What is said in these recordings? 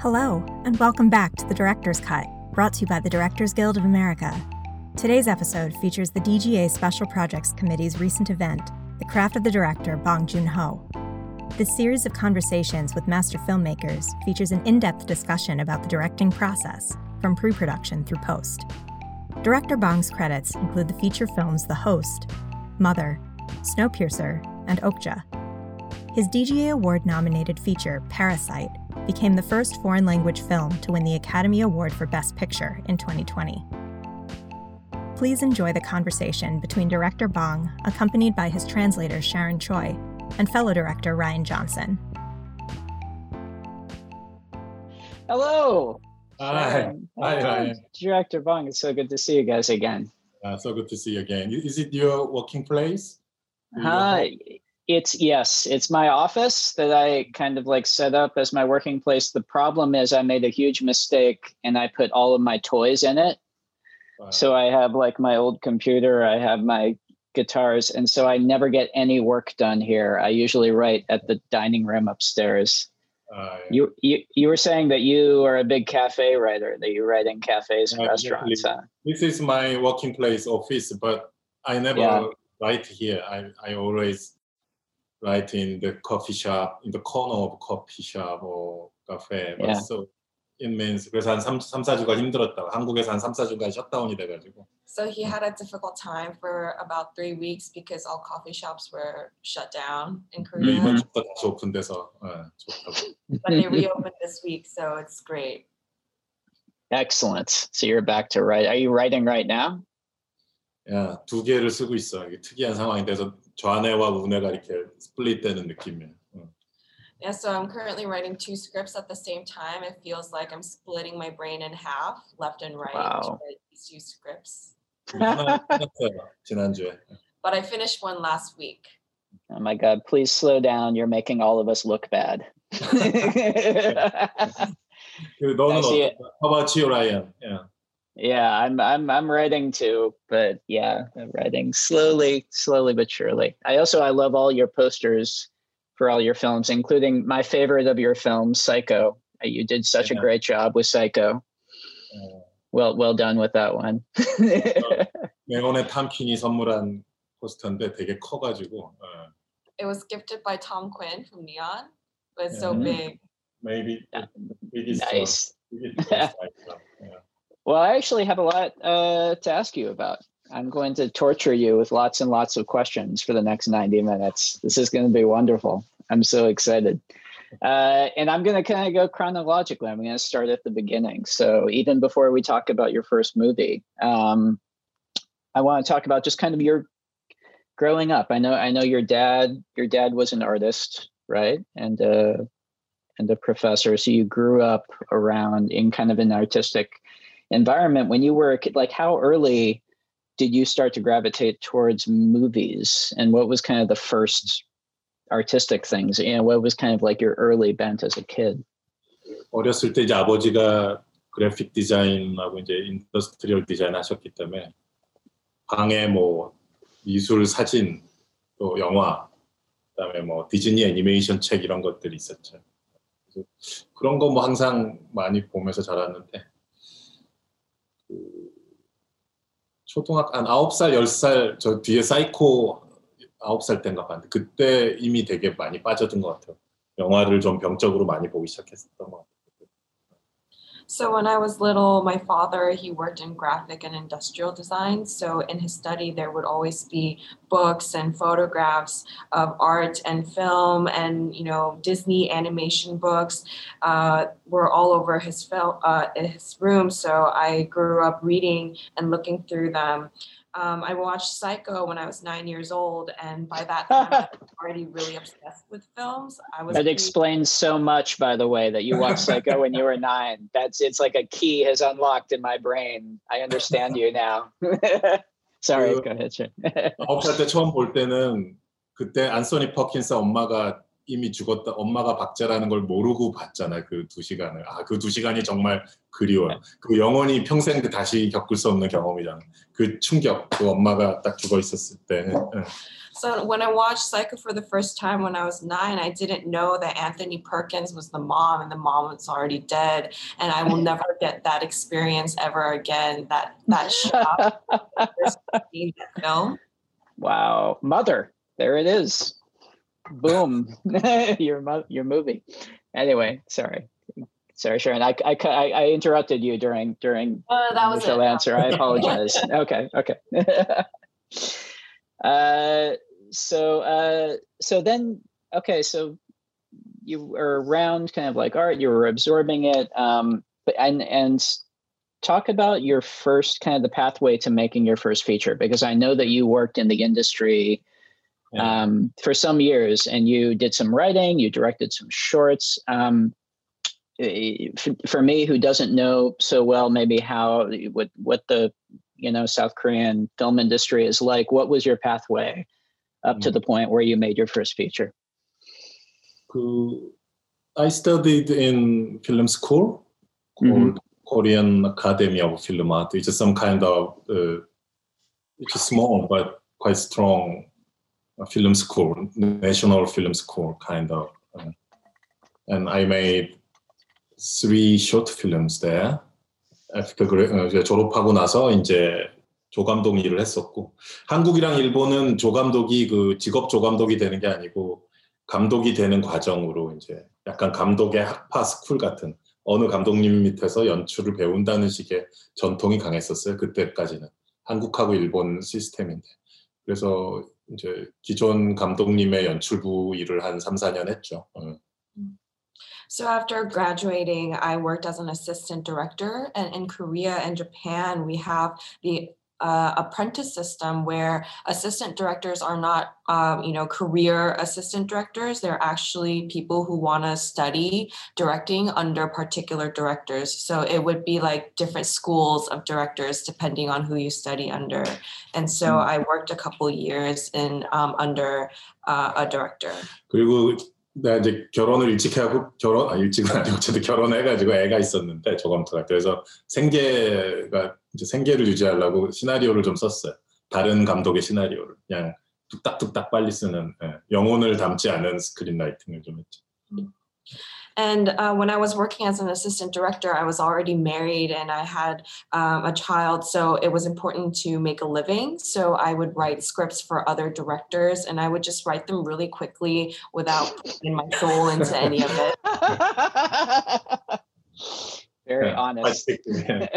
Hello, and welcome back to The Director's Cut, brought to you by the Directors Guild of America. Today's episode features the DGA Special Projects Committee's recent event, The Craft of the Director Bong Joon Ho. This series of conversations with master filmmakers features an in depth discussion about the directing process, from pre production through post. Director Bong's credits include the feature films The Host, Mother, Snowpiercer, and Okja. His DGA Award nominated feature, Parasite, became the first foreign language film to win the Academy Award for Best Picture in 2020. Please enjoy the conversation between director Bong, accompanied by his translator Sharon Choi, and fellow director Rian Johnson. Hello. Hi. Sharon. Hi, Rian. Director Bong, it's so good to see you guys again. Uh, so good to see you again. Is it your working place? Do you Hi. It's yes, it's my office that I kind of like set up as my working place. The problem is I made a huge mistake and I put all of my toys in it. have- So I have like my old computer, I have my guitars, and so I never get any work done here. I usually write at the dining room upstairs. uh, You you you were saying that you are a big cafe writer, that you write in cafes and Yeah, restaurants. Huh? this is my working place office, but I never Yeah. write here. I, I always write in the coffee shop, in the corner of coffee shop or cafe. But Yeah. So it means 그래서 한 3, 3, 4주가 힘들었다고 한국에서 한 3, 4주간 셧다운이 돼가지고 So he had a difficult time for about three weeks because all coffee shops were shut down in 그리고 Korea. 이번 주부터 다시 오픈돼서 어, 좋다고. but they reopened this week, so it's great. Excellent. So you're back to write. Are you writing right now? 두 개를 쓰고 있어. 이게 특이한 좌뇌와 우뇌가 이렇게 느낌이야. Yeah, so I'm currently writing two scripts at the same time. It feels like I'm splitting my brain in half, left and right, wow. these two scripts. 지난주에. But I finished one last week. Oh my God, please slow down. You're making all of us look bad. How about you, Rian? Yeah yeah, I'm I'm I'm writing too, but yeah, I'm writing slowly, slowly but surely. I also I love all your posters for all your films, including my favorite of your films, Psycho. Uh, You did such a Yeah. great job with Psycho. 어, Well, well done with that one. 네온의 탐킨이 선물한 포스터인데 되게 커가지고 어, It was gifted by Tom Quinn from Neon, but it's so Mhm. big. maybe Yeah. the biggest one, nice. biggest one, yeah. Well, I actually have a lot uh, to ask you about. I'm going to torture you with lots and lots of questions for the next 90 minutes. This is going to be wonderful. I'm so excited. Uh, and I'm going to kind of go chronologically. I'm going to start at the beginning. So, even before we talk about your first movie, um, I want to talk about just kind of your growing up. I know, I know your dad. Your dad was an artist, right? And uh, and a professor. So you grew up around in kind of an artistic environment when you were a kid like how early did you start to gravitate towards movies and what was kind of the first artistic things you know what was kind of like your early bent as a kid 어렸을 때 이제 아버지가 그래픽 디자인하고 이제 인더스트리얼 디자인 하셨기 때문에 방에 뭐 미술, 사진, 또 영화, 그다음에 뭐 디즈니 애니메이션 책 이런 것들이 있었죠. 그래서 그런 거 뭐 항상 많이 보면서 자랐는데 그 초등학교 한 9살, 10살 저 뒤에 사이코 9살 때인가 봤는데 그때 이미 되게 많이 빠져든 것 같아요. 영화를 좀 병적으로 많이 보기 시작했었던 것 같아요. So when I was little, my father he worked in graphic and industrial design. So in his study, there would always be books and photographs of art and film, and you know Disney animation books uh, were all over his uh, his room. So I grew up reading and looking through them. Um, I watched Psycho when I was nine years old, and by that time, I was already really obsessed with films. I was that really- explains so much by the way that you watched psycho when you were nine that's it's like a key has unlocked in my brain i understand you now sorry 그- go ahead sir. 아홉 살 때 처음 볼 때는 그때 안소니 퍼킨스 엄마가 이미 죽었다 엄마가 박자라는 걸 모르고 봤잖아요 그 두 시간을 아 그 두 시간이 정말 그리워요 그 영원히 평생 그 다시 겪을 수 없는 경험이잖아 그 충격 그 엄마가 딱 죽어 있었을 때 예. So when I watched Psycho for the first time when I was nine, I didn't know that Anthony Perkins was the mom and the mom was already dead. And I will never get that experience ever again. That that shock seeing that film. Wow, Mother. There it is. Boom. your mo- your movie. Anyway, sorry. Sorry, Sharon. I, I, I I interrupted you during during Uh, that was initial it. answer. I apologize. okay, okay. uh, so uh, so then okay, so you were around kind of like art, you were absorbing it. Um, but and and talk about your first kind of the pathway to making your first feature because I know that you worked in the industry Yeah. um, for some years and you did some writing, you directed some shorts. Um, eh, for, me, who doesn't know so well, maybe how what what the you know South Korean film industry is like, what was your pathway up to Mm. the point where you made your first feature? I studied in film school called Korean Academy of Film Art. It's some kind of uh, it's small but quite strong film school, national film school kind of. uh, and I made three short films there. After 어, 졸업하고 나서 이제 조감독 일을 했었고 한국이랑 일본은 조감독이 그 직업 조감독이 되는 게 아니고 감독이 되는 과정으로 이제 약간 감독의 학파 스쿨 같은 어느 감독님 밑에서 연출을 배운다는 식의 전통이 강했었어요. 그때까지는 한국하고 일본 시스템인데 그래서 이제 기존 감독님의 연출부 일을 한 3, 4년 했죠. 어. So after graduating, I worked as an assistant director, and in Korea and Japan, we have the uh, apprentice system where assistant directors are not, um, you know, career assistant directors. They're actually people who want to study directing under particular directors. So it would be like different schools of directors depending on who you study under. And so Mm. I worked a couple years in um, under uh, a director. 그리고 내가 이제 결혼을 일찍 하고 결혼 아 일찍은 아니고 어쨌든 결혼해가지고 애가 있었는데 조감토가 그래서 생계가 이제 생계를 유지하려고 시나리오를 좀 썼어요. 다른 감독의 시나리오를 그냥 뚝딱뚝딱 빨리 쓰는 예, 영혼을 담지 않은 스크린 라이팅을 좀 했죠. And uh, when I was working as an assistant director, I was already married and I had um, a child. So it was important to make a living. So I would write scripts for other directors and I would just write them really quickly without putting my soul into any of it. Very 예, honest. 예.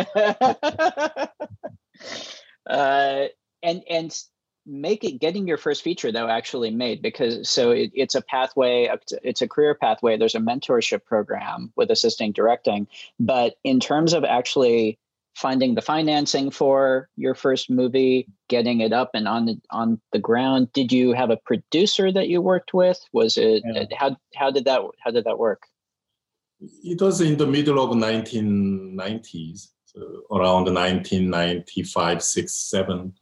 uh, and and make it getting your first feature though actually made because so it, it's a pathway it's a career pathway there's a mentorship program with assisting directing but in terms of actually finding the financing for your first movie getting it up and on the on the ground did you have a producer that you worked with was it Yeah. how how did that how did that work It was in the middle of 1990s, so around 1995, 6, 7.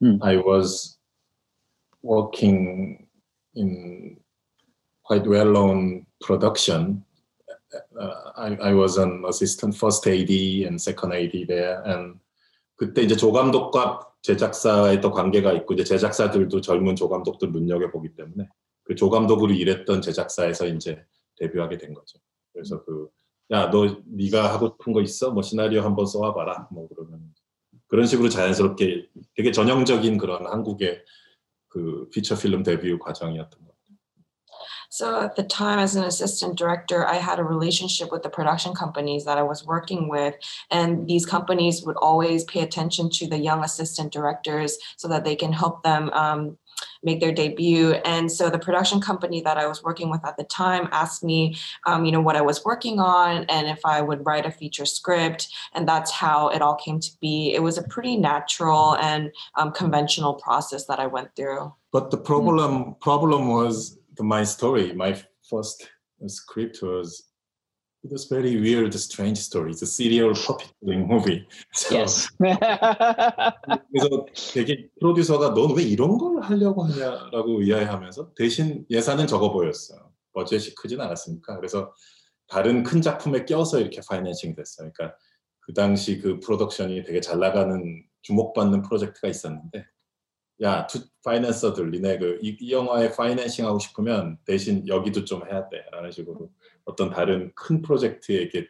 Hmm. I was working in quite well-known production. Uh, I, I was an assistant first AD and second AD there. And 그때 이제 조감독과 제작사의 또 관계가 있고 이제 제작사들도 젊은 조감독들 눈여겨 보기 때문에 그 조감독으로 일했던 제작사에서 이제 데뷔하게 된 거죠. 그래서 그, 야, 너 네가 하고 싶은 거 있어? 뭐 시나리오 한번 써와봐라. 뭐 그러면 그런 식으로 자연스럽게 되게 전형적인 그런 한국의 그 피처 필름 데뷔 과정이었던 것 같아요. So at the time, as an assistant director, I had a relationship with the production companies that I was working with. And these companies would always pay attention to the young assistant directors so that they can help them um, make their debut. And so the production company that I was working with at the time asked me, um, you know, what I was working on and if I would write a feature script. And that's how it all came to be. It was a pretty natural and um, conventional process that I went through. But the problem problem was the, my story. My first script was it was very weird, strange story. It's a serial puppeteering movie. So yes 그래서 되게 프로듀서가 넌 왜 이런 걸 하려고 하냐라고 의아해하면서 대신 예산은 적어 보였어요. 버젯이 크진 않았으니까 그래서 다른 큰 작품에 껴서 이렇게 파이낸싱이 됐어요. 그러니까 그 당시 그 프로덕션이 되게 잘 나가는 주목받는 프로젝트가 있었는데 야, 투 파이낸서들 니네 그이 이 영화에 파이낸싱 하고 싶으면 대신 여기도 좀 해야 돼라는 식으로 어떤 다른 큰 프로젝트에 이렇게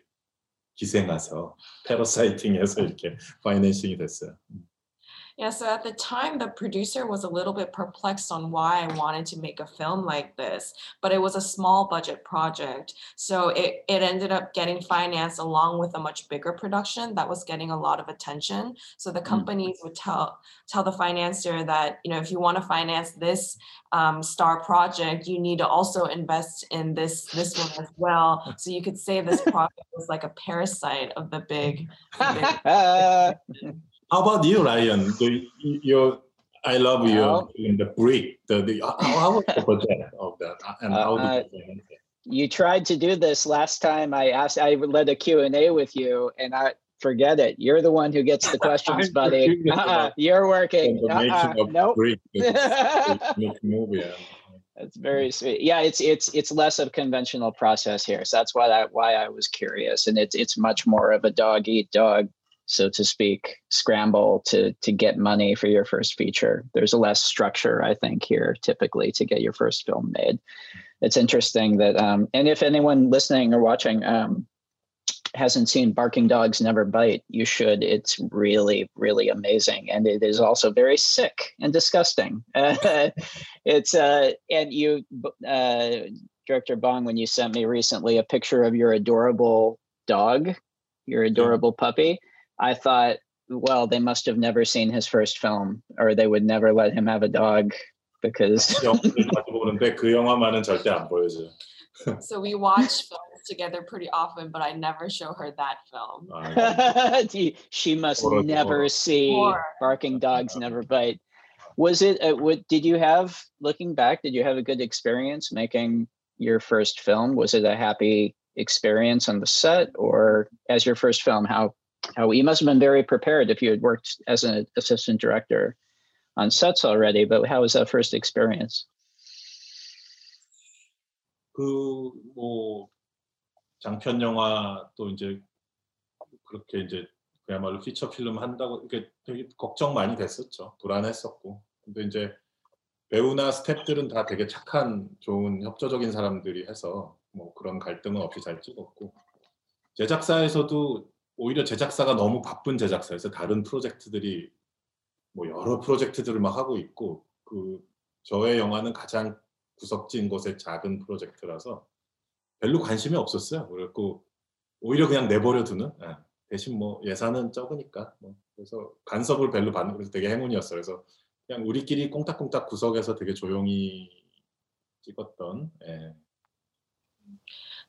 기생해서 패러사이팅해서 이렇게 파이낸싱이 됐어요. Yeah, so at the time, the producer was a little bit perplexed on why I wanted to make a film like this, but it was a small budget project. So it, it ended up getting financed along with a much bigger production that was getting a lot of attention. So the companies would tell tell the financier that, you know, if you want to finance this um, star project, you need to also invest in this this one as well. So you could say this project was like a parasite of the big. big How about you, Rian? The, your I love you in the brick. The, the how, was the project of that, and how did you uh, You tried to do this last time. I asked. I led a Q and A with you, and I forget it. You're the one who gets the questions, buddy. Uh-uh, you're working. Uh-uh, nope. That's very sweet. Yeah, it's it's it's less of a conventional process here. So that's why I why I was curious, and it's it's much more of a dog eat dog so to speak, scramble to to get money for your first feature. There's a less structure, I think, here typically to get your first film made. It's interesting that, um, and if anyone listening or watching um, hasn't seen Barking Dogs Never Bite, you should. It's really, really amazing, and it is also very sick and disgusting. Uh, it's uh, and you, uh, director Bong, when you sent me recently a picture of your adorable dog, your adorable puppy I thought, well, they must have never seen his first film, or they would never let him have a dog because. so we watch films together pretty often, but I never show her that film. she must never see Barking Dogs Never Bite. Was it? Uh, what did you have? Looking back, did you have a good experience making your first film? Was it a happy experience on the set, or as your first film? How how you must have been very prepared if you had worked as an assistant director on sets already. But how was that first experience? 그뭐 장편 영화 또 이제 그렇게 이제 그야말로 피처 필름 한다고 이게 되게 걱정 많이 됐었죠. 불안했었고. 근데 이제 배우나 스태프들은 다 되게 착한 좋은 협조적인 사람들이 해서 뭐 그런 갈등은 없이 잘 찍었고 제작사에서도 오히려 제작사가 너무 바쁜 제작사에서 다른 프로젝트들이 뭐 여러 프로젝트들을 막 하고 있고 그 저의 영화는 가장 구석진 곳의 작은 프로젝트라서 별로 관심이 없었어요. 그래고 오히려 그냥 내버려 두는 예. 대신 뭐 예산은 적으니까 뭐 그래서 간섭을 별로 받는 그래서 되게 행운이었어요. 그래서 그냥 우리끼리 꽁딱꽁딱 구석에서 되게 조용히 찍었던 예.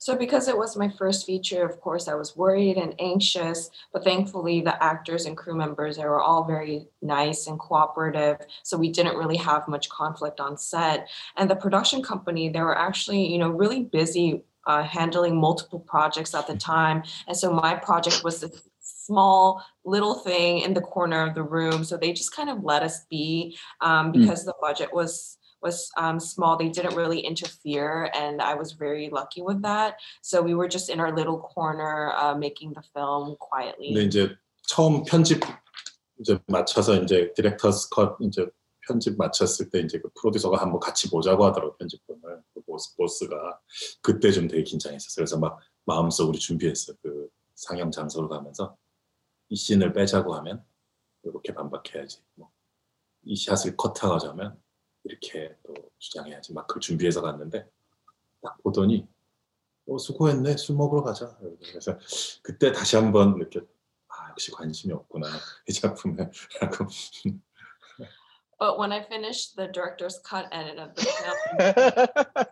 So, because it was my first feature, of course, I was worried and anxious, but thankfully, the actors and crew members they were all very nice and cooperative. So, we didn't really have much conflict on set. And the production company, they were actually, you know, really busy uh, handling multiple projects at the time. And so, my project was this small little thing in the corner of the room. So, they just kind of let us be um, hmm. because mm. the budget was was um, small. They didn't really interfere, and I was very lucky with that. So we were just in our little corner uh, making the film quietly. 근데 이제 처음 편집 이제 맞춰서 이제 디렉터스 컷 이제 편집 마쳤을 때 이제 그 프로듀서가 한번 같이 보자고 하더라고 편집본을 그 보스 보스가 그때 좀 되게 긴장했었어. 그래서 막 마음속으로 준비했어. 그 상영 장소로 가면서 이 씬을 빼자고 하면 이렇게 반박해야지. 뭐 이 샷을 컷하자면 이렇게 또 주장해야지 막 그걸 준비해서 갔는데 딱 보더니 어 수고했네 술 먹으러 가자 그래서 그때 다시 한번 느꼈 아 역시 관심이 없구나 이 작품에 라고 But when I finished the director's cut edit of the film,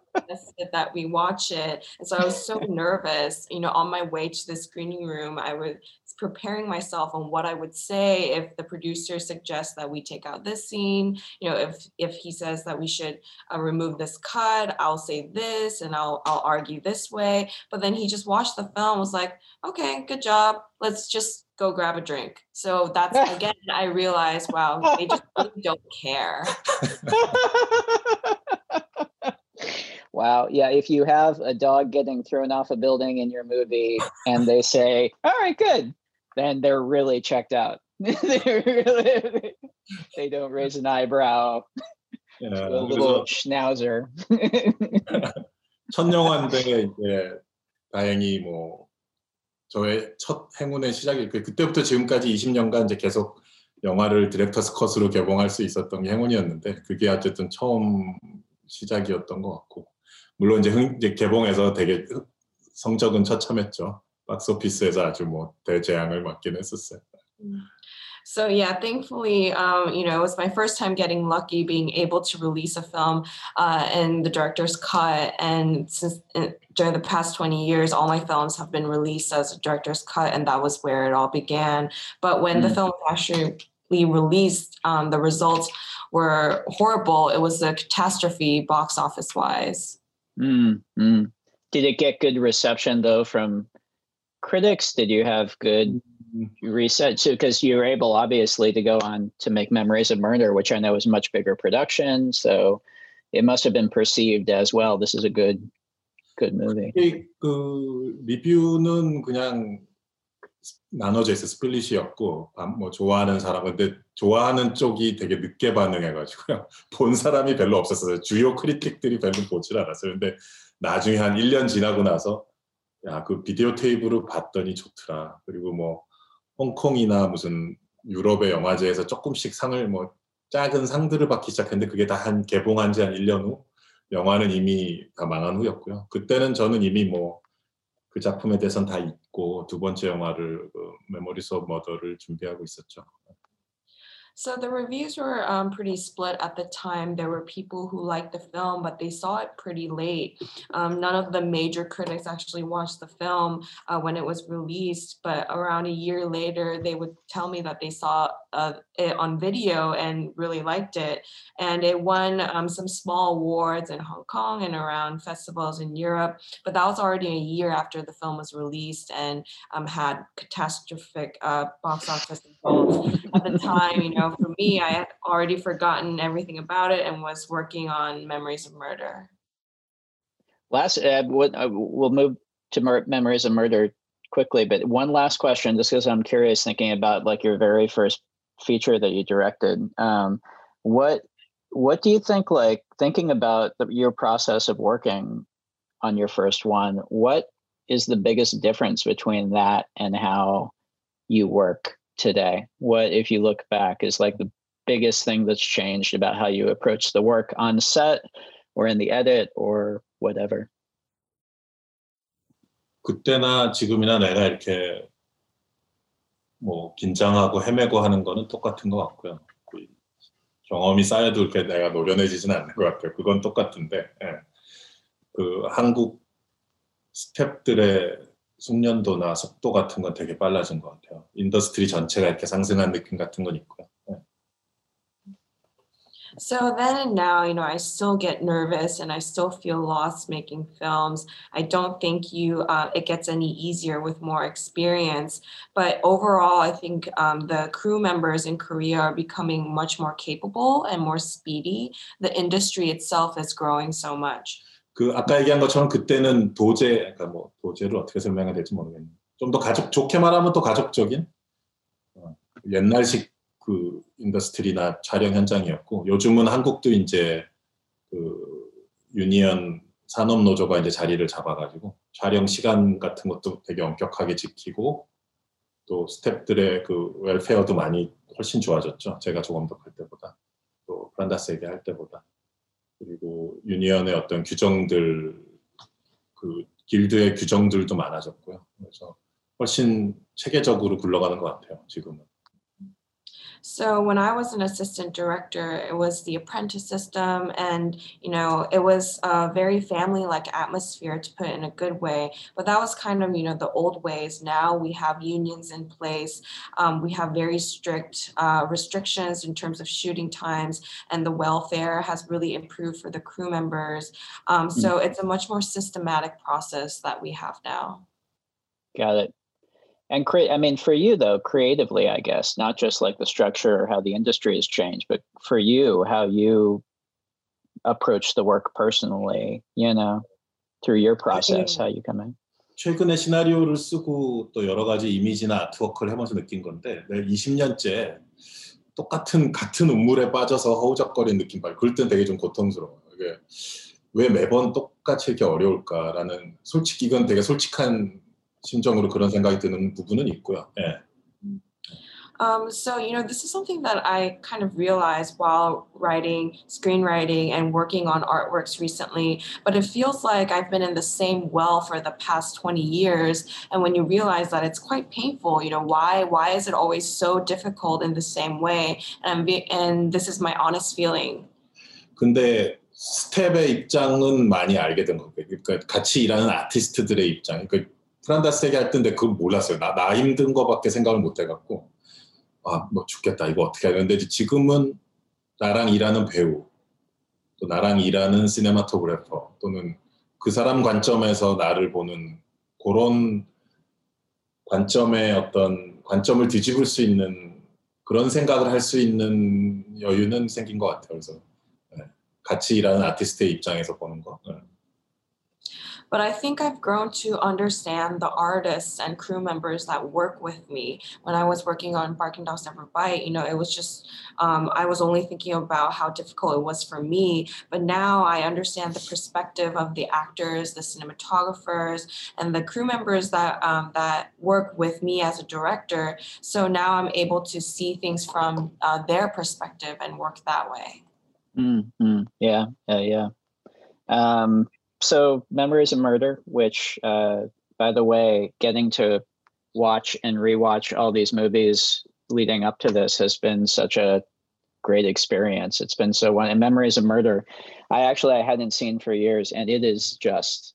that we watch it. And so I was so nervous, you know, on my way to the screening room, I was preparing myself on what I would say if the producer suggests that we take out this scene, you know, if if he says that we should uh, remove this cut, I'll say this and I'll I'll argue this way. But then he just watched the film was like, "Okay, good job. Let's just go grab a drink." So that's again I realized, wow, they just really don't care. Wow. Yeah. If you have a dog getting thrown off a building in your movie and they say, all right, good, then they're really checked out. really, they don't raise an eyebrow. 예, a little schnauzer. 첫 영화인데 이제 다행히 뭐 저의 첫 행운의 시작이 그 그때부터 지금까지 20년간 이제 계속 영화를 디렉터스 컷으로 개봉할 수 있었던 게 행운이었는데 그게 어쨌든 처음 시작이었던 것 같고 물론 이제, 흥, 이제 개봉해서 되게 성적은 처참했죠. 박스오피스에서 아주 뭐 대재앙을 맞긴 했었어요. So yeah, thankfully, um, you know, it was my first time getting lucky being able to release a film uh, in the director's cut. And since uh, during the past 20 years, all my films have been released as a director's cut, and that was where it all began. But when mm. the film actually released, um, the results were horrible. It was a catastrophe box office wise. Mm, mm. Did it get good reception though from critics? Did you have good research? Because you were able, obviously, to go on to make Memories of Murder, which I know is much bigger production. So it must have been perceived as well. This is a good, good movie. 그 리뷰는 그냥 나눠져 있어 스플릿이었고 뭐 좋아하는 사람 근데 좋아하는 쪽이 되게 늦게 반응해가지고요 본 사람이 별로 없었어요 주요 크리틱들이 별로 보질 않았어요 근데 나중에 한 1년 지나고 나서 야 그 비디오 테이프로 봤더니 좋더라. 그리고 뭐 홍콩이나 무슨 유럽의 영화제에서 조금씩 상을 뭐 작은 상들을 받기 시작했는데 그게 다 한 개봉한 지 한 1년 후? 영화는 이미 다 망한 후였고요. 그때는 저는 이미 뭐 그 작품에 대해서는 다 잊고 두 번째 영화를 그 메모리스 오브 머더를 준비하고 있었죠. So the reviews were um, pretty split at the time. There were people who liked the film, but they saw it pretty late. Um, none of the major critics actually watched the film uh, when it was released, but around a year later, they would tell me that they saw uh, it on video and really liked it. And it won um, some small awards in Hong Kong and around festivals in Europe. But that was already a year after the film was released and um, had catastrophic uh, box office results. At the time, you know, for me, I had already forgotten everything about it and was working on Memories of Murder. Last, uh, uh, we'll move to Mer- Memories of Murder quickly, but one last question, just because I'm curious, thinking about like your very first feature that you directed. Um, what what do you think? Like thinking about the, your process of working on your first one, what is the biggest difference between that and how you work today? What, if you look back, is like the biggest thing that's changed about how you approach the work on set or in the edit or whatever? 그때나 지금이나 내가 이렇게 뭐 긴장하고 헤매고 하는 거는 똑같은 것 같고요. 그 경험이 쌓여도 이렇게 내가 노련해지진 않는 것 같아요. 그건 똑같은데 예. 그 한국 스탭들의 숙련도나 속도 같은 건 되게 빨라진 것 같아요. 인더스트리 전체가 이렇게 상승한 느낌 같은 건 있고요. 네. So then and now, you know, I still get nervous and I still feel lost making films. I don't think you uh, it gets any easier with more experience. But overall, I think um, the crew members in Korea are becoming much more capable and more speedy. The industry itself is growing so much. 그 아까 얘기한 것처럼 그때는 도제, 그러니까 뭐 도제를 어떻게 설명해야 될지 모르겠는데 좀더 가족 좋게 말하면 또 가족적인 어, 옛날식 그 인더스트리나 촬영 현장이었고 요즘은 한국도 이제 그 유니언 산업 노조가 이제 자리를 잡아가지고 촬영 시간 같은 것도 되게 엄격하게 지키고 또 스탭들의 그 웰페어도 많이 훨씬 좋아졌죠. 제가 조금 더 할 때보다 또 프란다스 얘기할 때보다. 그리고 유니언의 어떤 규정들 그 길드의 규정들도 많아졌고요. 그래서 훨씬 체계적으로 굴러가는 것 같아요. 지금은. So when I was an assistant director, it was the apprentice system, and you know it was a very family-like atmosphere to put in a good way. But that was kind of you know the old ways. Now we have unions in place. Um, we have very strict uh, restrictions in terms of shooting times, and the welfare has really improved for the crew members. Um, so mm. it's a much more systematic process that we have now. Got it and create i mean for you though creatively i guess not just like the structure or how the industry has changed but for you how you approach the work personally, you know, through your process, how you come in. 최근에 시나리오를 쓰고 또 여러 가지 이미지나 아트워크를 해보면서 느낀 건데 내가 20년째 똑같은 같은 음물에 빠져서 허우적거리는 느낌 봐요. 그럴 땐 되게 좀 고통스러워요. 이게 왜 매번 똑같이 이렇게 어려울까라는 솔직히 이건 되게 솔직한 심정으로 그런 생각이 드는 부분은 있고요. 예. Um, so, you know, this is something that I kind of realized while writing, screenwriting, and working on artworks recently. But it feels like I've been in the same well for the past 20 years. And when you realize that it's quite painful, you know, why why is it always so difficult in the same way? And I'm be- and this is my honest feeling. 근데 스텝의 입장은 많이 알게 된 거예요. 그러니까 같이 일하는 아티스트들의 입장. 그러니까 프란다스 얘기 할 때인데 그걸 몰랐어요. 나, 나 힘든 거밖에 생각을 못 해갖고 아, 뭐 죽겠다. 이거 어떻게 해야 되는데 지금은 나랑 일하는 배우, 또 나랑 일하는 시네마토그래퍼 또는 그 사람 관점에서 나를 보는 그런 관점의 어떤 관점을 뒤집을 수 있는 그런 생각을 할 수 있는 여유는 생긴 것 같아요. 그래서 네. 같이 일하는 아티스트의 입장에서 보는 거. 네. But I think I've grown to understand the artists and crew members that work with me. When I was working on Barking Dogs Never Bite, you know, it was just, um, I was only thinking about how difficult it was for me. But now I understand the perspective of the actors, the cinematographers, and the crew members that, um, that work with me as a director. So now I'm able to see things from uh, their perspective and work that way. Mm-hmm. Yeah, yeah, yeah. Um, so Memories of Murder, which, uh, by the way, getting to watch and rewatch all these movies leading up to this has been such a great experience. It's been so one. And Memories of Murder, I actually I hadn't seen for years, and it is just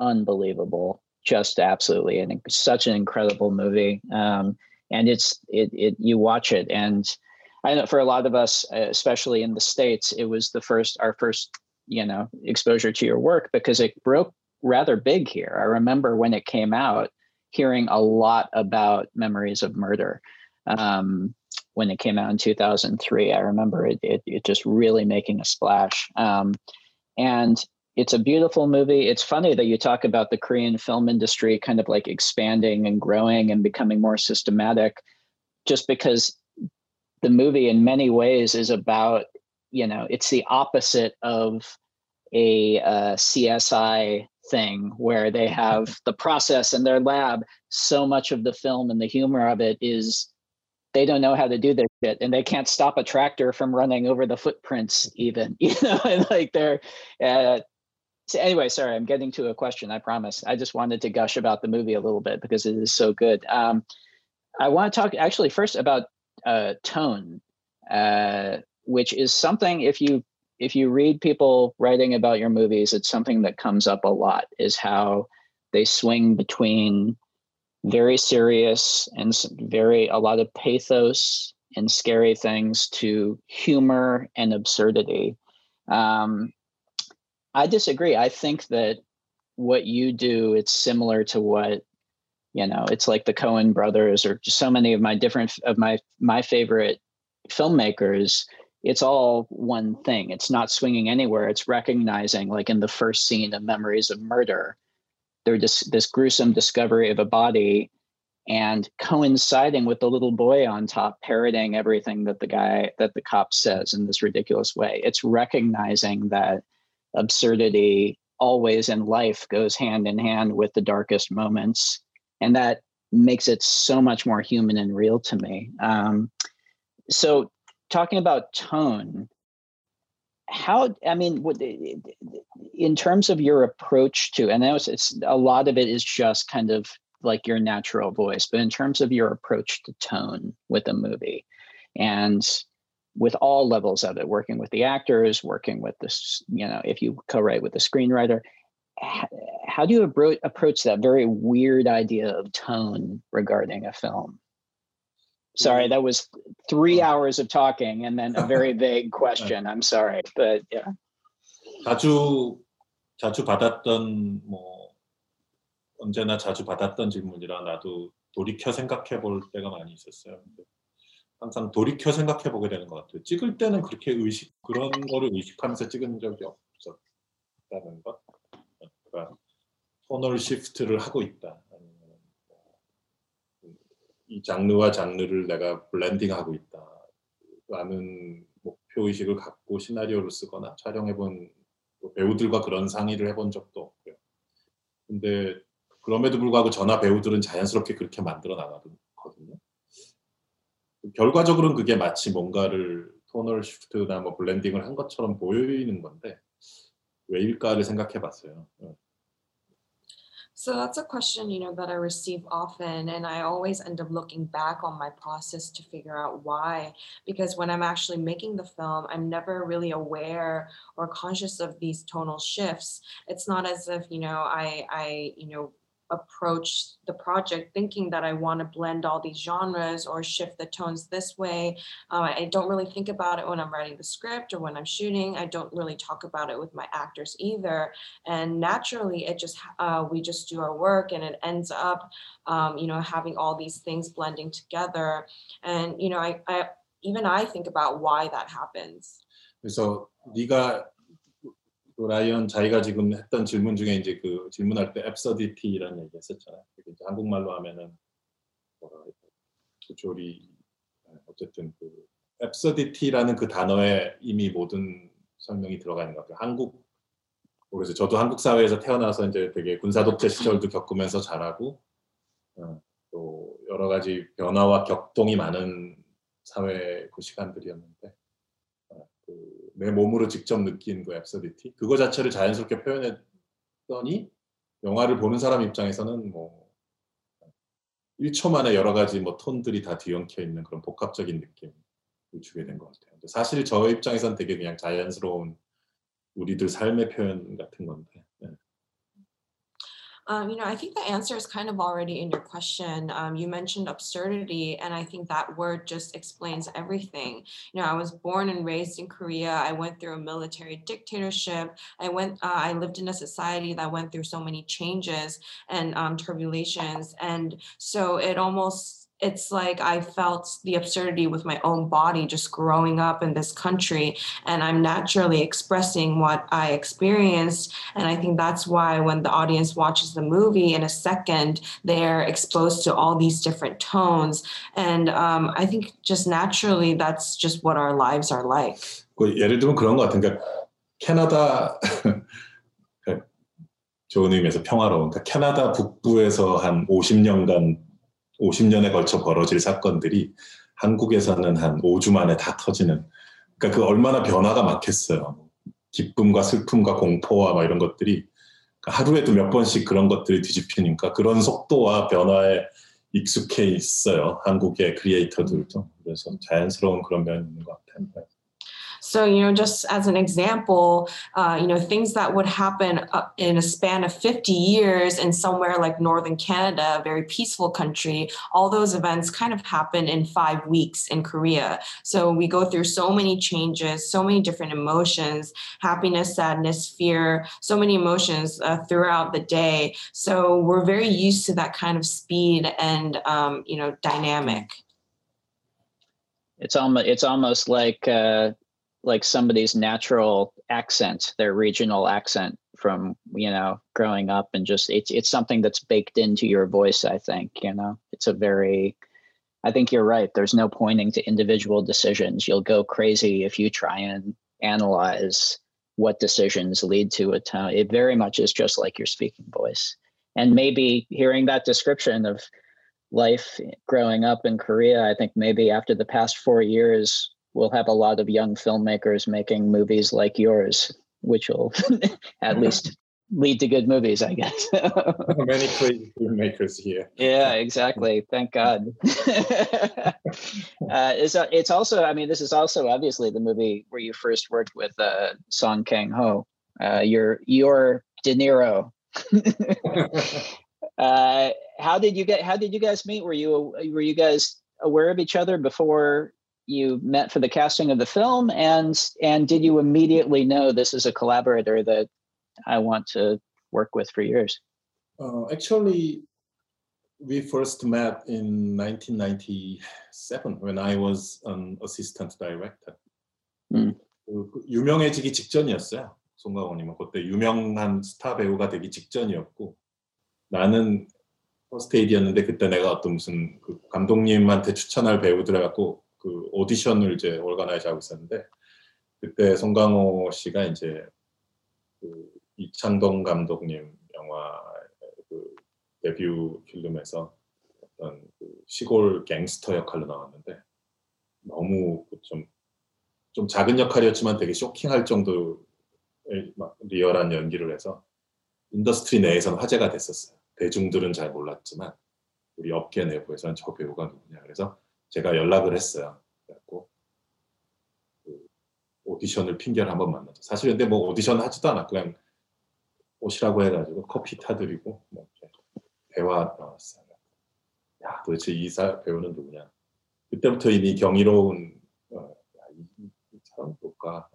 unbelievable, just absolutely, and such an incredible movie. Um, and it's it it you watch it, and I know for a lot of us, especially in the states, it was the first our first you know exposure to your work because it broke rather big here. I remember when it came out, hearing a lot about Memories of Murder. Um, when it came out in 2003, I remember it, it, it just really making a splash. Um, and it's a beautiful movie. It's funny that you talk about the Korean film industry kind of like expanding and growing and becoming more systematic, just because the movie in many ways is about you know it's the opposite of a uh, CSI thing where they have the process in their lab. So much of the film and the humor of it is they don't know how to do this shit and they can't stop a tractor from running over the footprints even you know and like they're uh, so anyway sorry i'm getting to a question i promise. I just wanted to gush about the movie a little bit because it is so good. Um, i want to talk actually first about uh, tone. Uh, which is something if you if you read people writing about your movies, it's something that comes up a lot is how they swing between very serious and very a lot of pathos and scary things to humor and absurdity. Um, I disagree. I think that what you do, it's similar to what you know. It's like the Coen brothers, or so many of my different of my my favorite filmmakers it's all one thing. It's not swinging anywhere. It's recognizing, like in the first scene of Memories of Murder, they're just this gruesome discovery of a body and coinciding with the little boy on top parroting everything that the guy that the cop says in this ridiculous way. It's recognizing that absurdity always in life goes hand in hand with the darkest moments. And that makes it so much more human and real to me. Um, so talking about tone how i mean what eh, in terms of your approach to and it's, it's a lot of it is just kind of like your natural voice but in terms of your approach to tone with a movie and with all levels of it working with the actors working with this you know if you co-write with the screenwriter how do you approach that very weird idea of tone regarding a film Sorry, that was three hours of talking and then a very vague question. I'm sorry, but yeah. 자주 자주 받았던 뭐 언제나 자주 받았던 질문이라 나도 돌이켜 생각해 볼 때가 많이 있었어요. 항상 돌이켜 생각해 보게 되는 것 같아요. 찍을 때는 그렇게 의식 그런 거를 의식하면서 찍은 적이 없었다는 것. 그러니까 토널 시프트를 하고 있다. 이 장르와 장르를 내가 블렌딩하고 있다라는 목표 의식을 갖고 시나리오를 쓰거나 촬영해본 배우들과 그런 상의를 해본 적도 없고요. 근데 그럼에도 불구하고 전화 배우들은 자연스럽게 그렇게 만들어 나가거든요. 결과적으로는 그게 마치 뭔가를 토널 시프트나 뭐 블렌딩을 한 것처럼 보이는 건데 왜일까를 생각해 봤어요. So that's a question, you know, that I receive often. And I always end up looking back on my process to figure out why. Because when I'm actually making the film, I'm never really aware or conscious of these tonal shifts. It's not as if, you know, I, I, you know, approach the project thinking that I want to blend all these genres or shift the tones this way. Uh, I don't really think about it when I'm writing the script or when I'm shooting. I don't really talk about it with my actors either. And naturally, it just uh, we just do our work, and it ends up, um, you know, having all these things blending together. And you know, I, I even I think about why that happens. 그래서 네가 그 라이언 자기가 지금 했던 질문 중에 이제 그 질문할 때 앱서디티라는 얘기 했었잖아요. 이제 한국말로 하면은 뭐라 그 조리 어쨌든 그 앱서디티라는 그 단어에 이미 모든 설명이 들어가 있는 것 같아요. 한국 그래서 저도 한국 사회에서 태어나서 이제 되게 군사 독재 시절도 겪으면서 자라고 어, 또 여러 가지 변화와 격동이 많은 사회 그 시간들이었는데 내 몸으로 직접 느낀 그 앱서디티 그거 자체를 자연스럽게 표현했더니 영화를 보는 사람 입장에서는 뭐 1초 만에 여러 가지 뭐 톤들이 다 뒤엉켜 있는 그런 복합적인 느낌을 주게 된 것 같아요. 사실 저 입장에서는 되게 그냥 자연스러운 우리들 삶의 표현 같은 건데 Um, you know, I think the answer is kind of already in your question. Um, you mentioned absurdity, and I think that word just explains everything. You know, I was born and raised in Korea. I went through a military dictatorship. I went, uh, I lived in a society that went through so many changes and um, turbulations, and so it almost it's like I felt the absurdity with my own body just growing up in this country. And I'm naturally expressing what I experienced. And I think that's why when the audience watches the movie in a second, they're exposed to all these different tones. And um, I think just naturally, that's just what our lives are like. 예를 들면 그런 것 같은 게 캐나다 좋은 의미에서 평화로운 그러니까 캐나다 북부에서 한 50년간 50년에 걸쳐 벌어질 사건들이 한국에서는 한 5주 만에 다 터지는 그러니까 그 얼마나 변화가 많겠어요. 기쁨과 슬픔과 공포와 막 이런 것들이 그러니까 하루에도 몇 번씩 그런 것들이 뒤집히니까 그런 속도와 변화에 익숙해 있어요. 한국의 크리에이터들도. 그래서 자연스러운 그런 면이 있는 것 같아요. So, you know, just as an example, uh, you know, things that would happen in a span of 50 years in somewhere like Northern Canada, a very peaceful country, all those events kind of happen in five weeks in Korea. So we go through so many changes, so many different emotions happiness, sadness, fear, so many emotions uh, throughout the day. So we're very used to that kind of speed and, um, you know, dynamic. It's almost it's almost like uh, like somebody's natural accent, their regional accent from, you know, growing up and just it's it's something that's baked into your voice, I think, you know. It's a very I think you're right. There's no pointing to individual decisions. You'll go crazy if you try and analyze what decisions lead to a tone. It very much is just like your speaking voice. And maybe hearing that description of life growing up in Korea, I think maybe after the past four years, we'll have a lot of young filmmakers making movies like yours, which will at least lead to good movies, I guess. Many crazy filmmakers here. Yeah, exactly. Thank God. uh, it's, uh, it's also, I mean, this is also obviously the movie where you first worked with uh, Song Kang Ho. Uh, your your De Niro. uh, how did you get? How did you guys meet? Were you were you guys aware of each other before you met for the casting of the film and and did you immediately know this is a collaborator that I want to work with for years? Uh, actually, we first met in 1997 when I was an assistant director. 음. 그, 그 유명해지기 직전이었어요. 송강호님은 그때 유명한 스타 배우가 되기 직전이었고 나는 퍼스테이디였는데 그때 내가 어떤 무슨 그 감독님한테 추천할 배우들 해갖고 그 오디션을 이제 올가나이즈 하고 있었는데 그때 송강호 씨가 이제 그 이창동 감독님 영화 그 데뷔 필름에서 어떤 그 시골 갱스터 역할로 나왔는데 너무 좀, 좀 작은 역할이었지만 되게 쇼킹할 정도의 막 리얼한 연기를 해서 인더스트리 내에서는 화제가 됐었어요. 대중들은 잘 몰랐지만 우리 업계 내부에서는 저 배우가 누구냐 그래서 제가 연락을 했어요. 그래갖고 그 오디션을 핑계를 한번 만나죠. 사실 근데 뭐 오디션 하지도 않았고 그냥 오시라고 해가지고 커피 타드리고 뭐 대화 나왔어요. 야 도대체 이 사, 배우는 누구냐? 그때부터 이미 경이로운 어, 야, 이, 이 사람 누가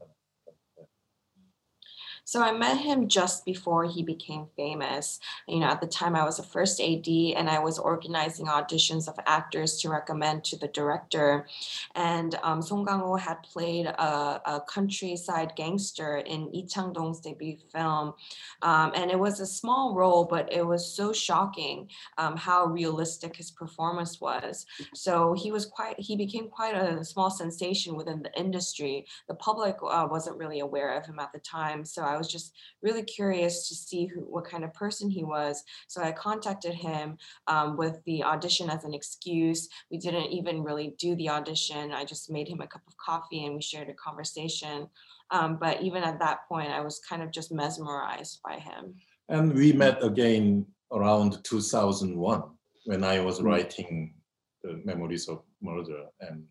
So I met him just before he became famous. You know, at the time I was a first AD and I was organizing auditions of actors to recommend to the director. And um, Song Kang-ho had played a, a, countryside gangster in Lee Chang-dong's debut film. Um, and it was a small role, but it was so shocking um, how realistic his performance was. So he was quite, he became quite a small sensation within the industry. The public uh, wasn't really aware of him at the time. So I was just really curious to see who, what kind of person he was. So I contacted him um, with the audition as an excuse. We didn't even really do the audition. I just made him a cup of coffee and we shared a conversation. Um, but even at that point, I was kind of just mesmerized by him. And we met again around 2001 when I was writing the Memories of Murder and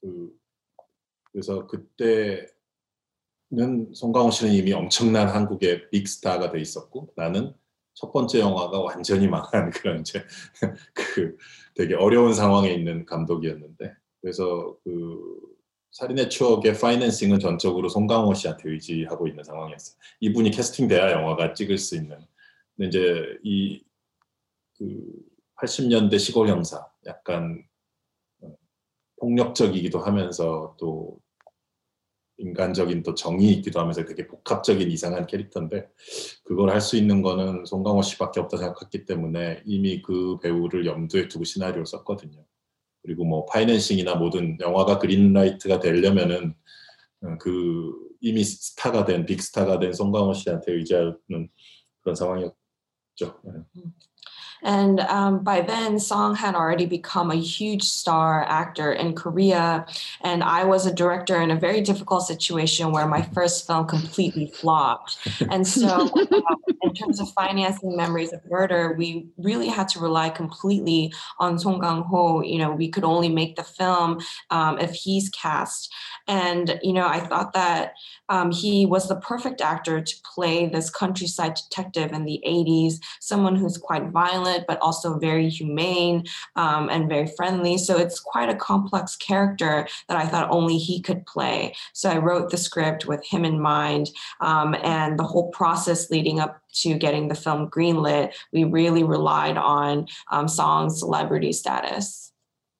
그, 그래서 그때 는 송강호 씨는 이미 엄청난 한국의 빅스타가 돼 있었고 나는 첫 번째 영화가 완전히 망한 그런 이제 그 되게 어려운 상황에 있는 감독이었는데 그래서 그 살인의 추억의 파이낸싱은 전적으로 송강호 씨한테 의지하고 있는 상황이었어요. 이분이 캐스팅돼야 영화가 찍을 수 있는. 근데 이제 이 그 80년대 시골 형사 약간 어, 폭력적이기도 하면서 또 인간적인 또 정이 있기도 하면서 되게 복합적인 이상한 캐릭터인데 그걸 할 수 있는 거는 송강호 씨밖에 없다 생각했기 때문에 이미 그 배우를 염두에 두고 시나리오를 썼거든요. 그리고 뭐 파이낸싱이나 모든 영화가 그린라이트가 되려면은 어, 그 이미 스타가 된 빅스타가 된 송강호 씨한테 의지하는 그런 상황이었죠. 음. And um, by then, Song had already become a huge star actor in Korea. And I was a director in a very difficult situation where my first film completely flopped. And so, uh, in terms of financing Memories of Murder, we really had to rely completely on Song Kang Ho. You know, we could only make the film um, if he's cast. And, you know, I thought that um, he was the perfect actor to play this countryside detective in the 80s, someone who's quite violent but also very humane um, and very friendly. So it's quite a complex character that I thought only he could play. So I wrote the script with him in mind, um, and the whole process leading up to getting the film greenlit, we really relied on um, Song's celebrity status.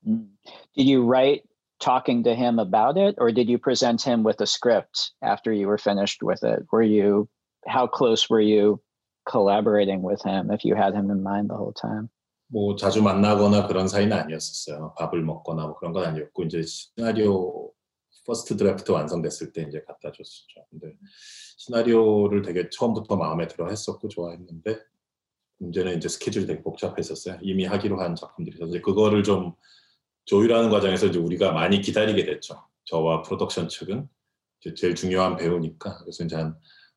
Mm. Did you write talking to him about it, or did you present him with a script after you were finished with it? Were you how close were you collaborating with him if you had him in mind the whole time? 뭐 자주 만나거나 그런 사이는 아니었었어요. 밥을 먹거나 뭐 그런 건 아니었고 이제 시나리오 퍼스트 드래프트 완성됐을 때 이제 갖다 줬었죠. 근데 시나리오를 되게 처음부터 마음에 들어 했었고 좋아했는데 문제는 이제 스케줄이 되게 복잡했었어요. 이미 하기로 한 작품들이 있어서 그거를 좀 조율하는 과정에서 이제 우리가 많이 기다리게 됐죠. 저와 프로덕션 측은 제일 중요한 배우니까 그래서 이제 한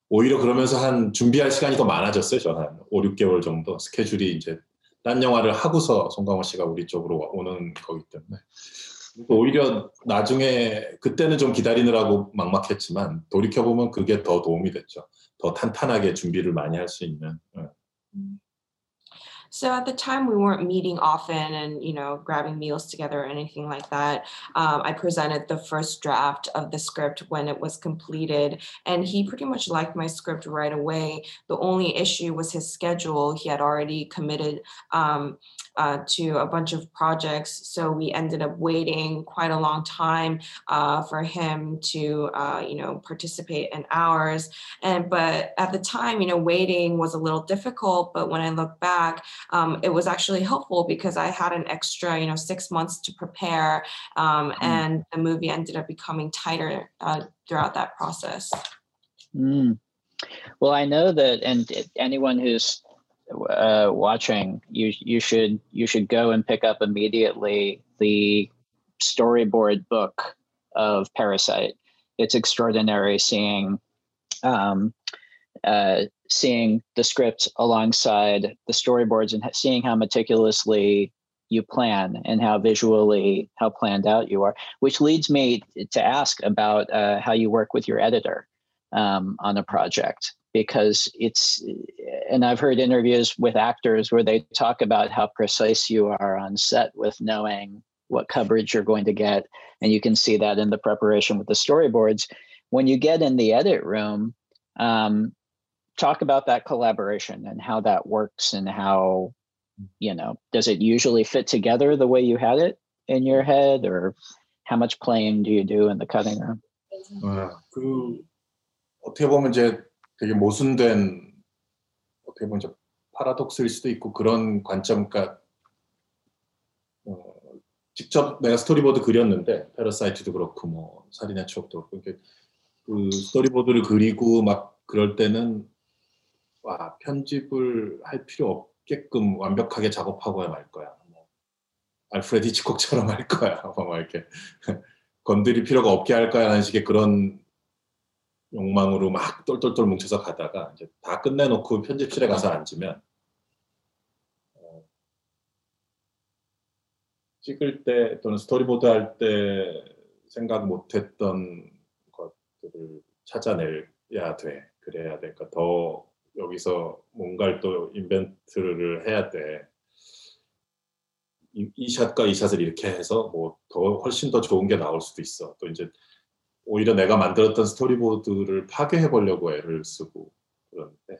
오히려 그러면서 한 준비할 시간이 더 많아졌어요. 저한 5, 6개월 정도 스케줄이 이제 딴 영화를 하고서 송강호 씨가 우리 쪽으로 오는 거기 때문에 오히려 나중에 그때는 좀 기다리느라고 막막했지만 돌이켜 보면 그게 더 도움이 됐죠. 더 탄탄하게 준비를 많이 할 수 있는. So at the time, we weren't meeting often and, you know, grabbing meals together or anything like that. Um, I presented the first draft of the script when it was completed, and he pretty much liked my script right away. The only issue was his schedule. He had already committed um, uh, to a bunch of projects. So we ended up waiting quite a long time uh, for him to, uh, you know, participate in ours. And but at the time, you know, waiting was a little difficult. But when I look back, um, it was actually helpful because I had an extra, you know, six months to prepare, um, mm. and the movie ended up becoming tighter uh, throughout that process. Mm. Well, I know that, and anyone who's uh, watching, you you should you should go and pick up immediately the storyboard book of Parasite. It's extraordinary seeing um, uh, seeing the script alongside the storyboards and seeing how meticulously you plan and how visually how planned out you are which leads me to ask about uh, how you work with your editor um, on a project. Because it's and i've heard interviews with actors where they talk about how precise you are on set with knowing what coverage you're going to get and you can see that in the preparation with the storyboards. When you get in the edit room um, talk about that collaboration and how that works and how you know does it usually fit together the way you had it in your head or how much playing do you do in the cutting room? 아, 그 어떻게 보면 이제 되게 모순된 어떻게 보면 좀 파라독스일 수도 있고 그런 관점, 그러니까 어, 직접 내가 스토리보드 그렸는데 패러사이트도 그렇고 뭐 살인의 추억도 그렇고 이렇게 그 스토리보드를 그리고 막 그럴 때는 와 편집을 할 필요 없게끔 완벽하게 작업하고야 말 거야. 뭐 알프레드 치콕처럼 할 거야. 뭐 이렇게 건드릴 필요가 없게 할 거야 하는 식의 그런 욕망으로 막 똘똘똘 뭉쳐서 가다가 이제 다 끝내놓고 편집실에 가서 앉으면 어, 찍을 때 또는 스토리보드 할 때 생각 못했던 것들을 찾아내야 돼. 그래야 돼. 그러니까 더 여기서 뭔가를 또 인벤트를 해야 돼. 이, 이 샷과 이 샷을 이렇게 해서 뭐 더 훨씬 더 좋은 게 나올 수도 있어. 또 이제 오히려 내가 만들었던 스토리보드를 파괴해 보려고 애를 쓰고 그러는데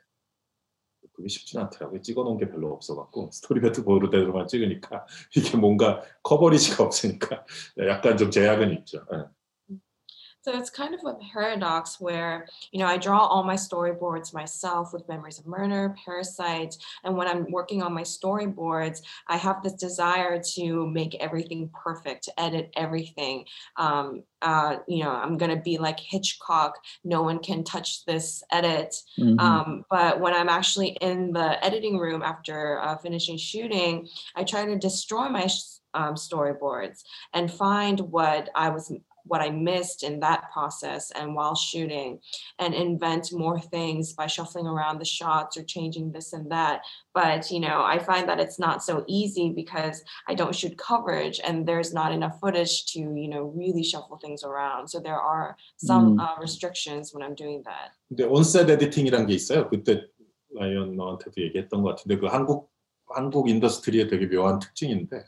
그게 쉽진 않더라고요. 찍어놓은 게 별로 없어갖고 스토리보드 보드대로만 찍으니까 이게 뭔가 커버리지가 없으니까 약간 좀 제약은 있죠. 네. So it's kind of a paradox where, you know, I draw all my storyboards myself with Memories of Murder, Parasite, and when I'm working on my storyboards, I have this desire to make everything perfect, to edit everything. Um, uh, you know, I'm gonna be like Hitchcock. No one can touch this edit. Mm-hmm. Um, but when I'm actually in the editing room after uh, finishing shooting, I try to destroy my um, storyboards and find what I was what I missed in that process and while shooting and invent more things by shuffling around the shots or changing this and that. But, you know, I find that it's not so easy because I don't shoot coverage and there's not enough footage to, you know, really shuffle things around. So there are some mm. uh, restrictions when I'm doing that. 근데 온셋 에디팅이란 게 있어요. 그때 라이언 너한테도 얘기했던 것 같은데 그 한국 한국 인더스트리의 되게 묘한 특징인데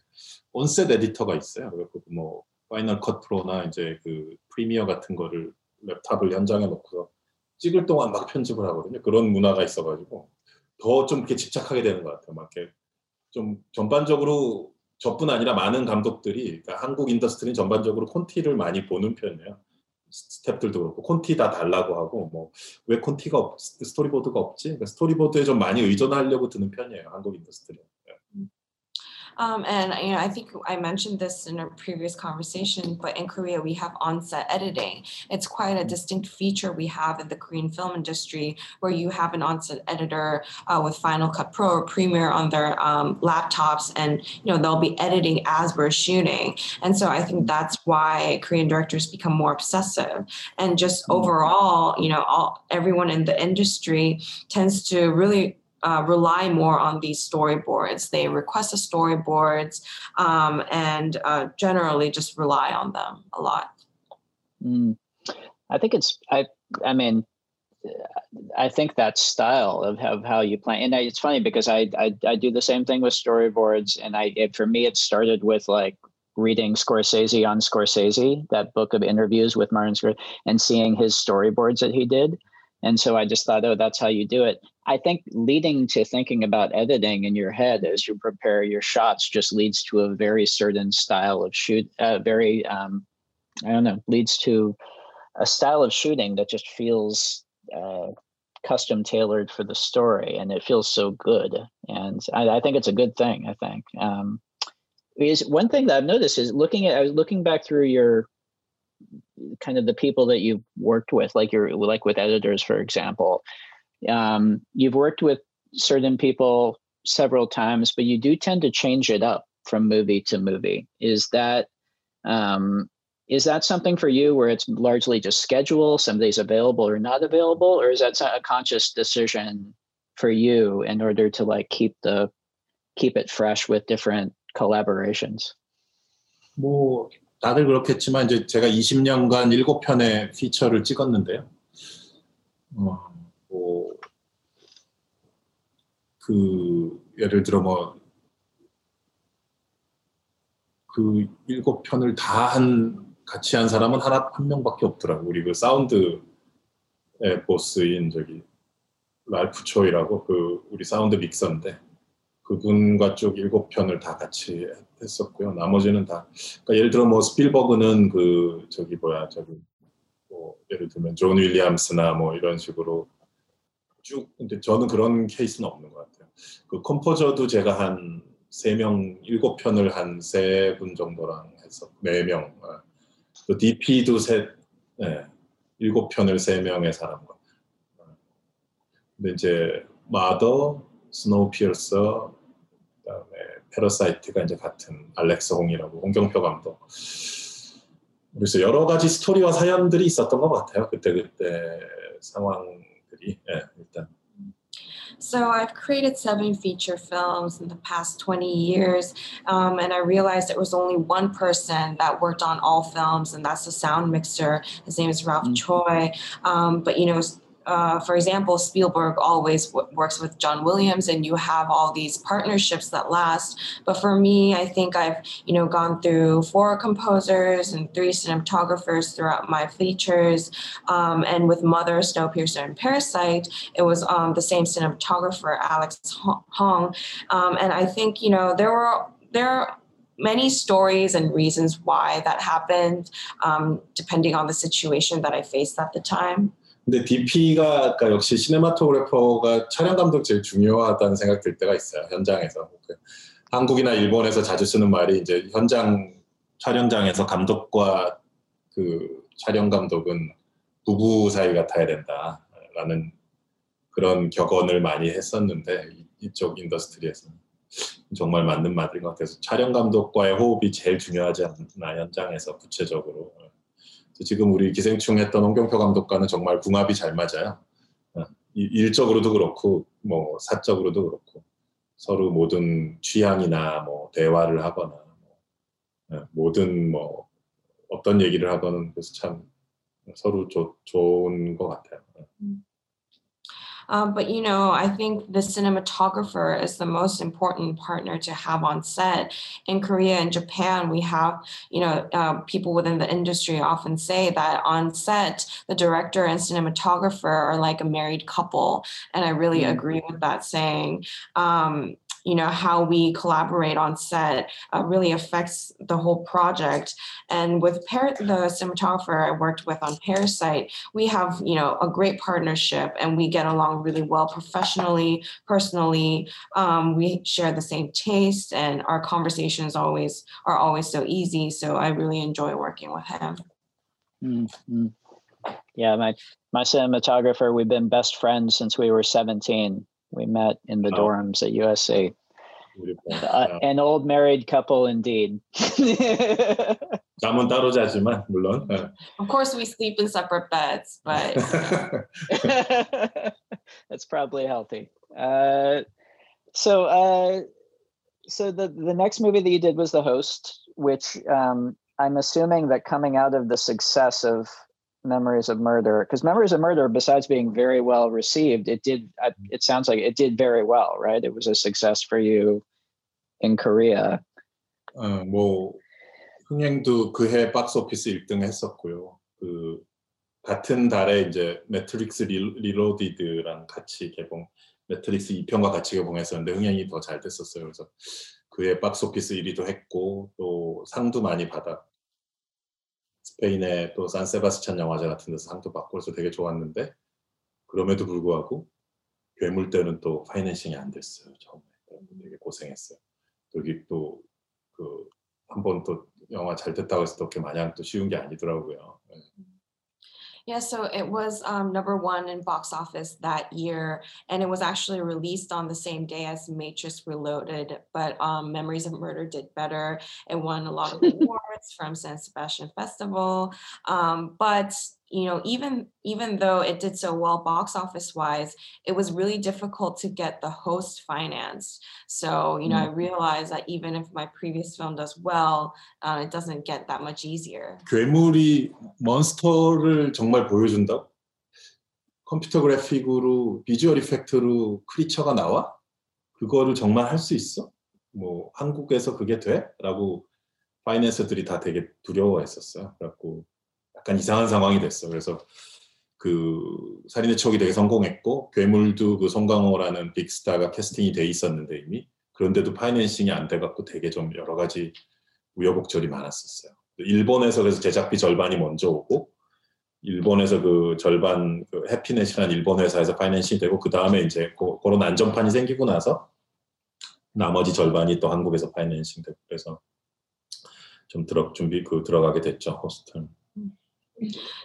온셋 에디터가 있어요. 뭐 파이널 컷 프로나 이제 그 프리미어 같은 거를 랩탑을 현장에 놓고서 찍을 동안 막 편집을 하거든요. 그런 문화가 있어가지고 더 좀 이렇게 집착하게 되는 것 같아요. 막 이렇게 좀 전반적으로 저뿐 아니라 많은 감독들이 그러니까 한국 인더스트리는 전반적으로 콘티를 많이 보는 편이에요. 스탭들도 그렇고 콘티 다 달라고 하고 뭐 왜 콘티가 없, 스토리보드가 없지? 그러니까 스토리보드에 좀 많이 의존하려고 드는 편이에요. 한국 인더스트리는. Um, and you know, I think I mentioned this in a previous conversation, but in Korea we have on-set editing. It's quite a distinct feature we have in the Korean film industry, where you have an on-set editor uh, with Final Cut Pro or Premiere on their um, laptops, and you know they'll be editing as we're shooting. And so I think that's why Korean directors become more obsessive, and just mm. overall, you know, all everyone in the industry tends to really uh, rely more on these storyboards. They request the storyboards um, and uh, generally just rely on them a lot. Mm. I think it's I I mean I think that style of, how you plan, and it's funny because I, I, I do the same thing with storyboards, and I it, for me it started with like reading Scorsese on Scorsese, that book of interviews with Martin Scorsese, and seeing his storyboards that he did, and so I just thought, oh, that's how you do it. I think leading to thinking about editing in your head as you prepare your shots just leads to a very certain style of shoot, uh, very um, I don't know, leads to a style of shooting that just feels uh, custom tailored for the story and it feels so good and I, I think it's a good thing i think um, is one thing that i've noticed is looking at i was looking back through your kind of the people that you've worked with like you're like with editors for example um, you've worked with certain people several times but you do tend to change it up from movie to movie is that um, is that something for you where it's largely just schedule, somebody's available or not available, or is that a conscious decision for you in order to like keep the keep it fresh with different collaborations? 뭐 다들 그렇겠지만 이제 제가 20년간 7편의 피처를 찍었는데요. 어, 뭐 그 예를 들어 뭐 그 일곱 편을 다 한 같이 한 사람은 하나 한 명밖에 없더라고. 우리 그 사운드의 보스인 저기 랄프 초이라고 그 우리 사운드 믹서인데 그분과 쭉 일곱 편을 다 같이 했었고요. 나머지는 다 그러니까 예를 들어 뭐 스필버그는 그 저기 뭐야 저기 뭐 예를 들면 존 윌리엄스나 뭐 이런 식으로 쭉 근데 저는 그런 케이스는 없는 것 같아요. 그 컴포저도 제가 한 세 명 일곱 편을 한 세 분 정도랑 했었 네 명. 또 DP도 셋, 네, 일곱 편을 세 명의 사람과. 근데 이제 마더, 스노우피어서, 패러사이트가 이제 같은 알렉스 홍이라고 홍경표 감독. 그래서 여러 가지 스토리와 사연들이 있었던 것 같아요. 그때 그때 상황들이 네, 일단. So I've created seven feature films in the past 20 years, um, and I realized there was only one person that worked on all films, and that's the sound mixer. His name is Ralph mm-hmm. Choi. Um, but you know, uh, for example, Spielberg always w- works with John Williams, and you have all these partnerships that last. But for me, I think I've you know gone through four composers and three cinematographers throughout my features. Um, and with Mother, Snowpiercer, and Parasite, it was um, the same cinematographer, Alex Hong. Um, and I think you know there were there. Are, many stories and reasons why that happened, um, depending on the situation that I faced at the time. 근데 DP가 그러니까 역시 시네마토그래퍼가 촬영 감독 제일 중요하다는 생각 들 때가 있어요 현장에서. 그 한국이나 일본에서 자주 쓰는 말이 이제 현장 촬영장에서 감독과 그 촬영 감독은 부부 사이 같아야 된다라는 그런 격언을 많이 했었는데 이쪽 인더스트리에서 정말 맞는 말인 것 같아서 촬영 감독과의 호흡이 제일 중요하지 않나 현장에서 구체적으로 지금 우리 기생충 했던 홍경표 감독과는 정말 궁합이 잘 맞아요. 어, 일적으로도 그렇고 뭐 사적으로도 그렇고 서로 모든 취향이나 뭐 대화를 하거나 뭐 어, 모든 뭐 어떤 얘기를 하거나 그래서 참 서로 조, 좋은 것 같아요. 음. Um, but you know, I think the cinematographer is the most important partner to have on set. In Korea and Japan, we have you know uh, people within the industry often say that on set, the director and cinematographer are like a married couple, and I really agree with that saying. Um, you know how we collaborate on set uh, really affects the whole project. And with Par- the cinematographer i worked with on parasite we have you know a great partnership and we get along really well professionally personally. Um, we share the same taste and our conversations always are always so easy. So i really enjoy working with him. Mm-hmm. yeah my my cinematographer we've been best friends since we were 17 we met in the oh. dorms at USC. Uh, an old married couple indeed. Of course we sleep in separate beds, but that's probably healthy. Uh, so uh, so the the next movie that you did was The Host, which um, I'm assuming that coming out of the success of Memories of Murder? Because Memories of Murder, besides being very well received, it did. It sounds like it did very well, right? It was a success for you in Korea. 어, 뭐 흥행도 그해 박스 오피스 1등 했었고요. 그 같은 달에 이제 매트릭스 리, 로디드랑 같이 개봉, 매트릭스 2편과 같이 개봉했었는데 흥행이 더 잘 됐었어요. 그래서 그해 박스 오피스 1위도 했고 또 상도 많이 받았. 스페인의 또 산세바스찬 영화제 같은 데서 상도 받고 그래서 되게 좋았는데 그럼에도 불구하고 괴물 때는 또 파이낸싱이 안 됐어요. 처음에 되게 고생했어요. 여기 또 그 한번 또 영화 잘 됐다고 해서 또 그렇게 마냥 또 쉬운 게 아니더라고요. 네. Yeah, so it was um, number one in box office that year, and it was actually released on the same day as Matrix Reloaded. But um, Memories of Murder did better. It won a lot of awards from San Sebastian Festival. Um, but you know even even though it did so well box office wise it was really difficult to get the host financed so you know mm. i realized that even if my previous film does well uh, it doesn't get that much easier 괴물이 몬스터를 정말 보여준다 컴퓨터 그래픽으로 비주얼 이펙트로 크리처가 나와 그거를 정말 할 수 있어 뭐 한국에서 그게 돼? 라고 파이낸서들이 다 되게 두려워했었어요 그래갖고 약간 이상한 상황이 됐어. 그래서 그 살인의 척이 되게 성공했고 괴물도 그 송강호라는 빅스타가 캐스팅이 돼 있었는데 이미 그런데도 파이낸싱이 안 돼갖고 되게 좀 여러 가지 우여곡절이 많았었어요. 일본에서 그래서 제작비 절반이 먼저 오고 일본에서 그 절반 그 해피넷이라는 일본 회사에서 파이낸싱이 되고 그 다음에 이제 그, 그런 안전판이 생기고 나서 나머지 절반이 또 한국에서 파이낸싱 되고 그래서 좀 들어 준비 그 들어가게 됐죠 호스트는.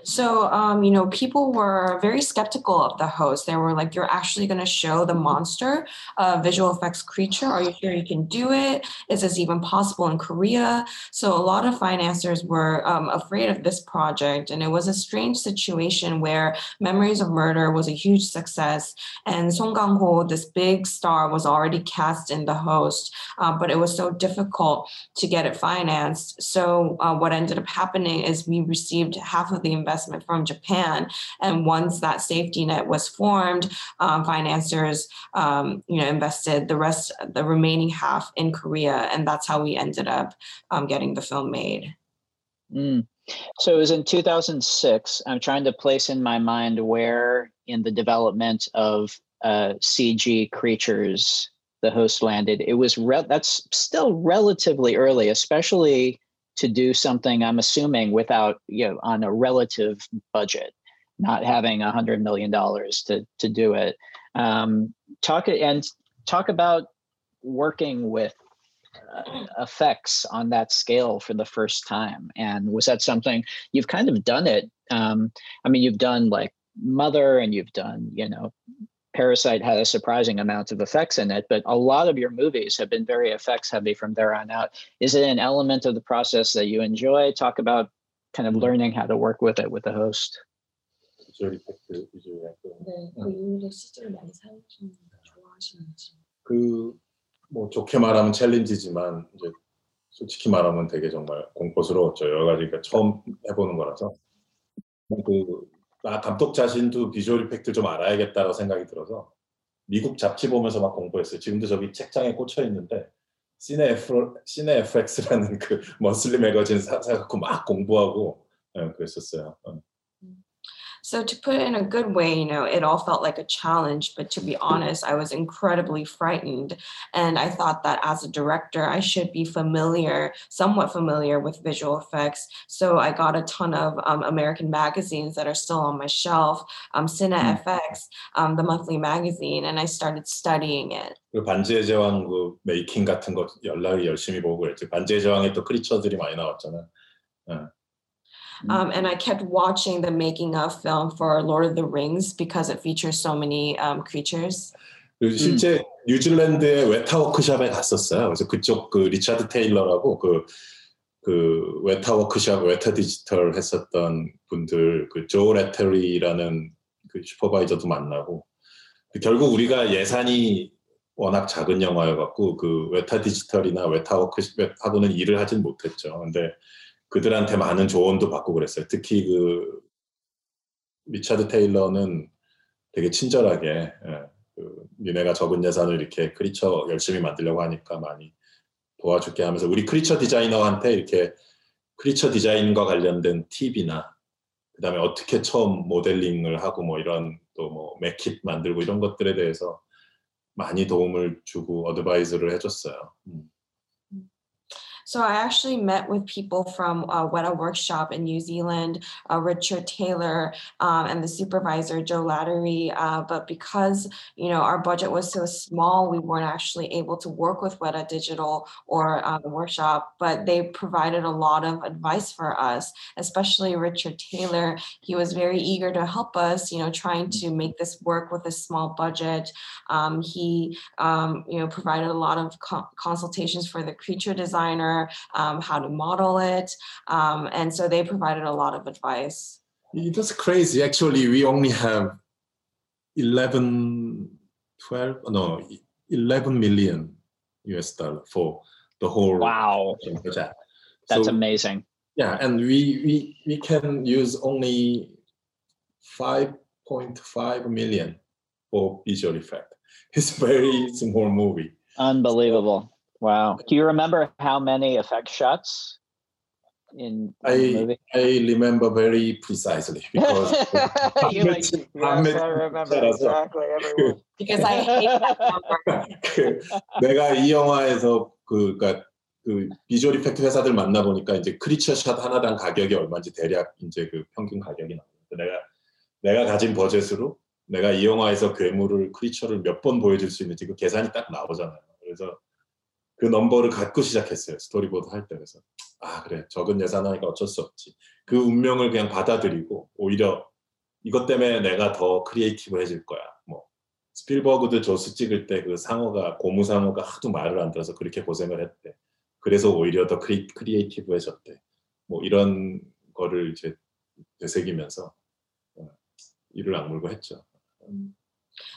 So, um, you know, people were very skeptical of the host. They were like, "You're actually going to show the monster, uh, visual effects creature? Are you sure you can do it? Is this even possible in Korea?" So, a lot of financiers were um, afraid of this project, and it was a strange situation where Memories of Murder was a huge success, and Song Kang Ho, this big star, was already cast in the host, uh, but it was so difficult to get it financed. So, uh, what ended up happening is we received half half of the investment from Japan. And once that safety net was formed, um, financiers, um, you know, invested the rest, the remaining half in Korea, and that's how we ended up um, getting the film made. Mm. So it was in 2006. I'm trying to place in my mind where in the development of uh, CG creatures the host landed. It was re- that's still relatively early, especially to do something i'm assuming without you know on a relative budget not having a hundred million dollars to to do it. Um, talk and talk about working with uh, effects on that scale for the first time. And was that something you've kind of done it um, i mean you've done like mother and you've done you know Parasite had a surprising amount of effects in it, but a lot of your movies have been very effects heavy from there on out. Is it an element of the process that you enjoy? Talk about kind of learning how to work with it with the host. 그뭐 좋게 말하면 챌린지지만 이제 솔직히 말하면 되게 정말 공포스러웠죠. 여러 가지가 처음 해보는 거라서 그 아, 감독 자신도 비주얼 이펙트 좀 알아야겠다고 생각이 들어서 미국 잡지 보면서 막 공부했어요. 지금도 저기 책장에 꽂혀 있는데 시네 FX라는 그 먼슬리 매거진 사갖고 막 공부하고 네, 그랬었어요. So to put it in a good way, you know, it all felt like a challenge, but to be honest, I was incredibly frightened. And I thought that as a director, I should be familiar, somewhat familiar with visual effects. So I got a ton of um, American magazines that are still on my shelf, um, hmm. Cinefex, um, the monthly magazine, and I started studying it. 반지의 제왕 그 메이킹 같은 거 연락을 열심히 보고 그랬지. 반지의 제왕에 또 크리처들이 많이 나왔잖아. 어. Um, mm-hmm. and I kept watching the making of film for Lord of the Rings because it features so many um, creatures. 실제 음. 뉴질랜드의 웨타 워크샵에 갔었어요. 그래서 그쪽 그 리차드 테일러라고 그, 그 웨타 워크샵, 웨타 디지털 했었던 분들, 그조 레터리라는 그 슈퍼바이저도 만나고 결국 우리가 예산이 워낙 작은 영화여갖고 그 웨타 디지털이나 웨타 워크샵하고는 일을 하진 못했죠. 근데 그들한테 많은 조언도 받고 그랬어요. 특히 그 리차드 테일러는 되게 친절하게 예, 그 니네가 적은 예산을 이렇게 크리처 열심히 만들려고 하니까 많이 도와줄게 하면서 우리 크리처 디자이너한테 이렇게 크리처 디자인과 관련된 팁이나 그다음에 어떻게 처음 모델링을 하고 뭐 이런 또 뭐 맥킷 만들고 이런 것들에 대해서 많이 도움을 주고 어드바이즈를 해줬어요. 음. So I actually met with people from uh, Weta Workshop in New Zealand, uh, Richard Taylor, um, and the supervisor Joe Letteri. Uh, but because you know our budget was so small, we weren't actually able to work with Weta Digital or uh, the workshop. But they provided a lot of advice for us, especially Richard Taylor. He was very eager to help us. You know, trying to make this work with a small budget. Um, he um, you know provided a lot of co- consultations for the creature designer um, how to model it. Um, and so they provided a lot of advice. That's crazy. Actually, we only have 11, 12, no, 11 million US dollar for the whole wow project. That's so, amazing. Yeah, and we, we, we can use only 5.5 million for visual effect. It's very small movie. Unbelievable. Wow. Do you remember how many effect shots in, I, the movie? I remember very precisely because you like, yes, I remember exactly everyone. because I hate that number. 그, 내가 이 영화에서 그, 그러니까 그 비주얼 이펙트 회사들 만나 보니까 이제 크리처 샷 하나당 가격이 얼마인지 대략 이제 그 평균 가격이 나와요. 내가 내가 가진 버젯으로 내가 이 영화에서 괴물을 크리처를 몇 번 보여줄 수 있는지 그 계산이 딱 나오잖아요. 그래서 그 넘버를 갖고 시작했어요. 스토리보드 할 때. 그래서 아 그래 적은 예산하니까 어쩔 수 없지. 그 운명을 그냥 받아들이고 오히려 이것 때문에 내가 더 크리에이티브해질 거야. 뭐 스필버그도 조스 찍을 때 그 상어가 고무 상어가 하도 말을 안 들어서 그렇게 고생을 했대. 그래서 오히려 더 크리, 크리에이티브해졌대. 뭐 이런 거를 이제 되새기면서 이를 악물고 했죠. 음.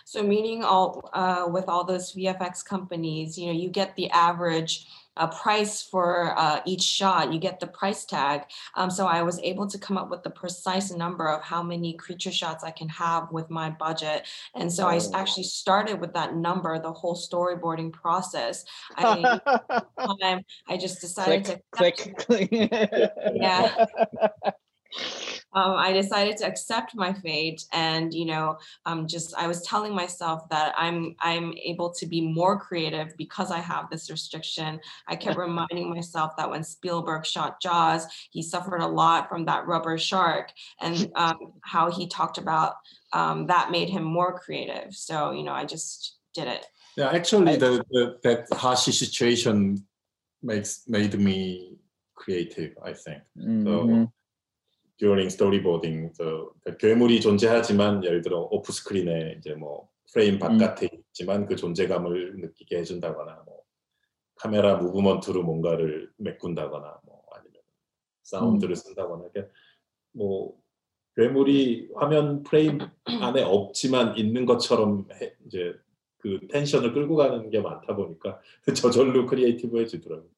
So meaning all uh, with all those VFX companies, you know, you get the average uh, price for uh, each shot. You get the price tag. Um, so I was able to come up with the precise number of how many creature shots I can have with my budget. And so I actually started with that number, the whole storyboarding process. I I just decided click, to click, click. yeah. um, I decided to accept my fate, and you know, um, just I was telling myself that I'm I'm able to be more creative because I have this restriction. I kept reminding myself that when Spielberg shot Jaws, he suffered a lot from that rubber shark, and um, how he talked about um, that made him more creative. So you know, I just did it. Yeah, actually, the, the that Hashi situation makes made me creative. I think mm-hmm. so during storyboarding 저 괴물이 존재하지만 예를 들어 오프 스크린에 이제 뭐 프레임 바깥에 음. 있지만 그 존재감을 느끼게 해준다거나 뭐 카메라 무브먼트로 뭔가를 메꾼다거나 뭐 아니면 사운드를 쓴다거나 이렇게 뭐 괴물이 화면 프레임 안에 없지만 있는 것처럼 해, 이제 그 텐션을 끌고 가는 게 많다 보니까 저절로 크리에이티브해지더라고요.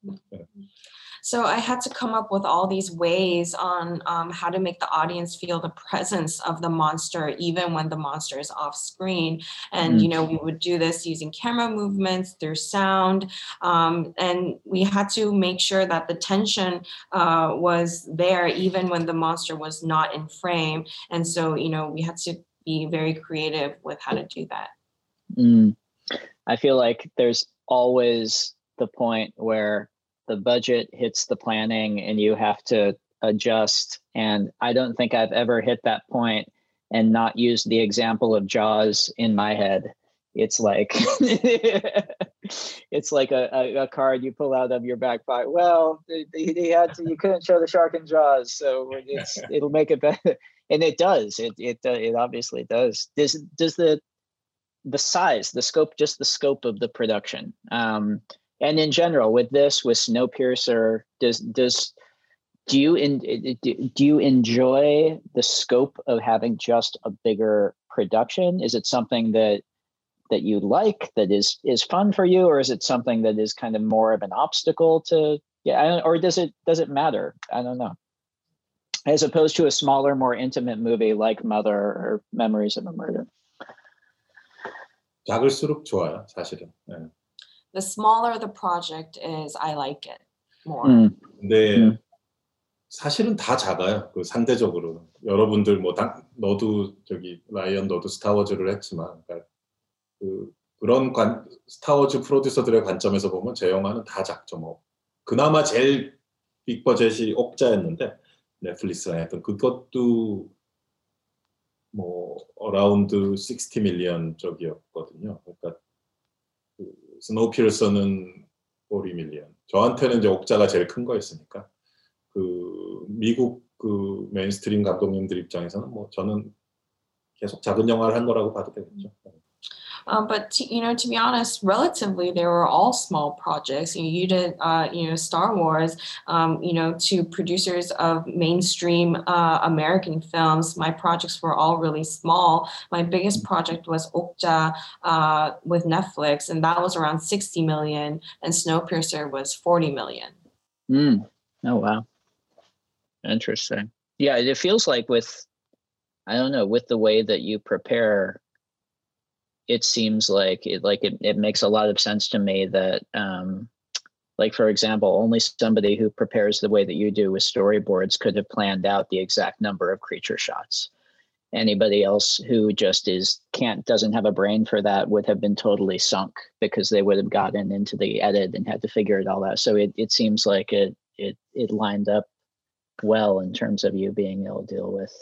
So I had to come up with all these ways on um, how to make the audience feel the presence of the monster, even when the monster is off screen. And, mm-hmm. you know, we would do this using camera movements, through sound. Um, and we had to make sure that the tension uh, was there, even when the monster was not in frame. And so, you know, we had to be very creative with how to do that. Mm. I feel like there's always the point where the budget hits the planning and you have to adjust. And I don't think I've ever hit that point and not used the example of Jaws in my head. It's like it's like a, a, a, card you pull out of your back pocket. Well, he had to, you couldn't show the shark in Jaws, so it's it'll make it better, and it does. It it uh, it obviously does. Does does the the size, the scope, just the scope of the production. Um, and in general with this with snowpiercer does does do you in do you enjoy the scope of having just a bigger production is it something that that you like that is is fun for you or is it something that is kind of more of an obstacle to yeah or does it does it matter i don't know as opposed to a smaller, more intimate movie like Mother or Memories of a Murder? 작을수록 좋아요, 사실은. 네. The smaller the project is, I like it more. 음. 사실은 다 작아요. 그 상대적으로 여러분들 뭐 당, 너도 저기 라이언 너도 스타워즈를 했지만 그러니까 그 그런 관 스타워즈 프로듀서들의 관점에서 보면 제 영화는 다 작죠. 뭐 그나마 제일 빅 버젯이 옥자였는데 넷플릭스랑 했던 그것도 뭐 어라운드 60 밀리언 쪽이었거든요. 그러니까 그 스노우필서는 40 밀리언. 저한테는 이제 옥자가 제일 큰 거였으니까 그 미국 그 메인스트림 감독님들 입장에서는 뭐 저는 계속 작은 영화를 한 거라고 봐도 되겠죠. Um, but to, you know, to be honest, relatively they were all small projects. You, you did, uh, you know, Star Wars. Um, you know, to producers of mainstream uh, American films, my projects were all really small. My biggest project was Okja uh, with Netflix, and that was around sixty million, and Snowpiercer was forty million. Mm. Oh wow. Interesting. Yeah, it feels like with I don't know, with the way that you prepare, it seems like it like it, it makes a lot of sense to me that um like for example, only somebody who prepares the way that you do with storyboards could have planned out the exact number of creature shots. Anybody else who just is can't doesn't have a brain for that would have been totally sunk because they would have gotten into the edit and had to figure it all out. So it, it seems like it it it lined up well in terms of you being able to deal with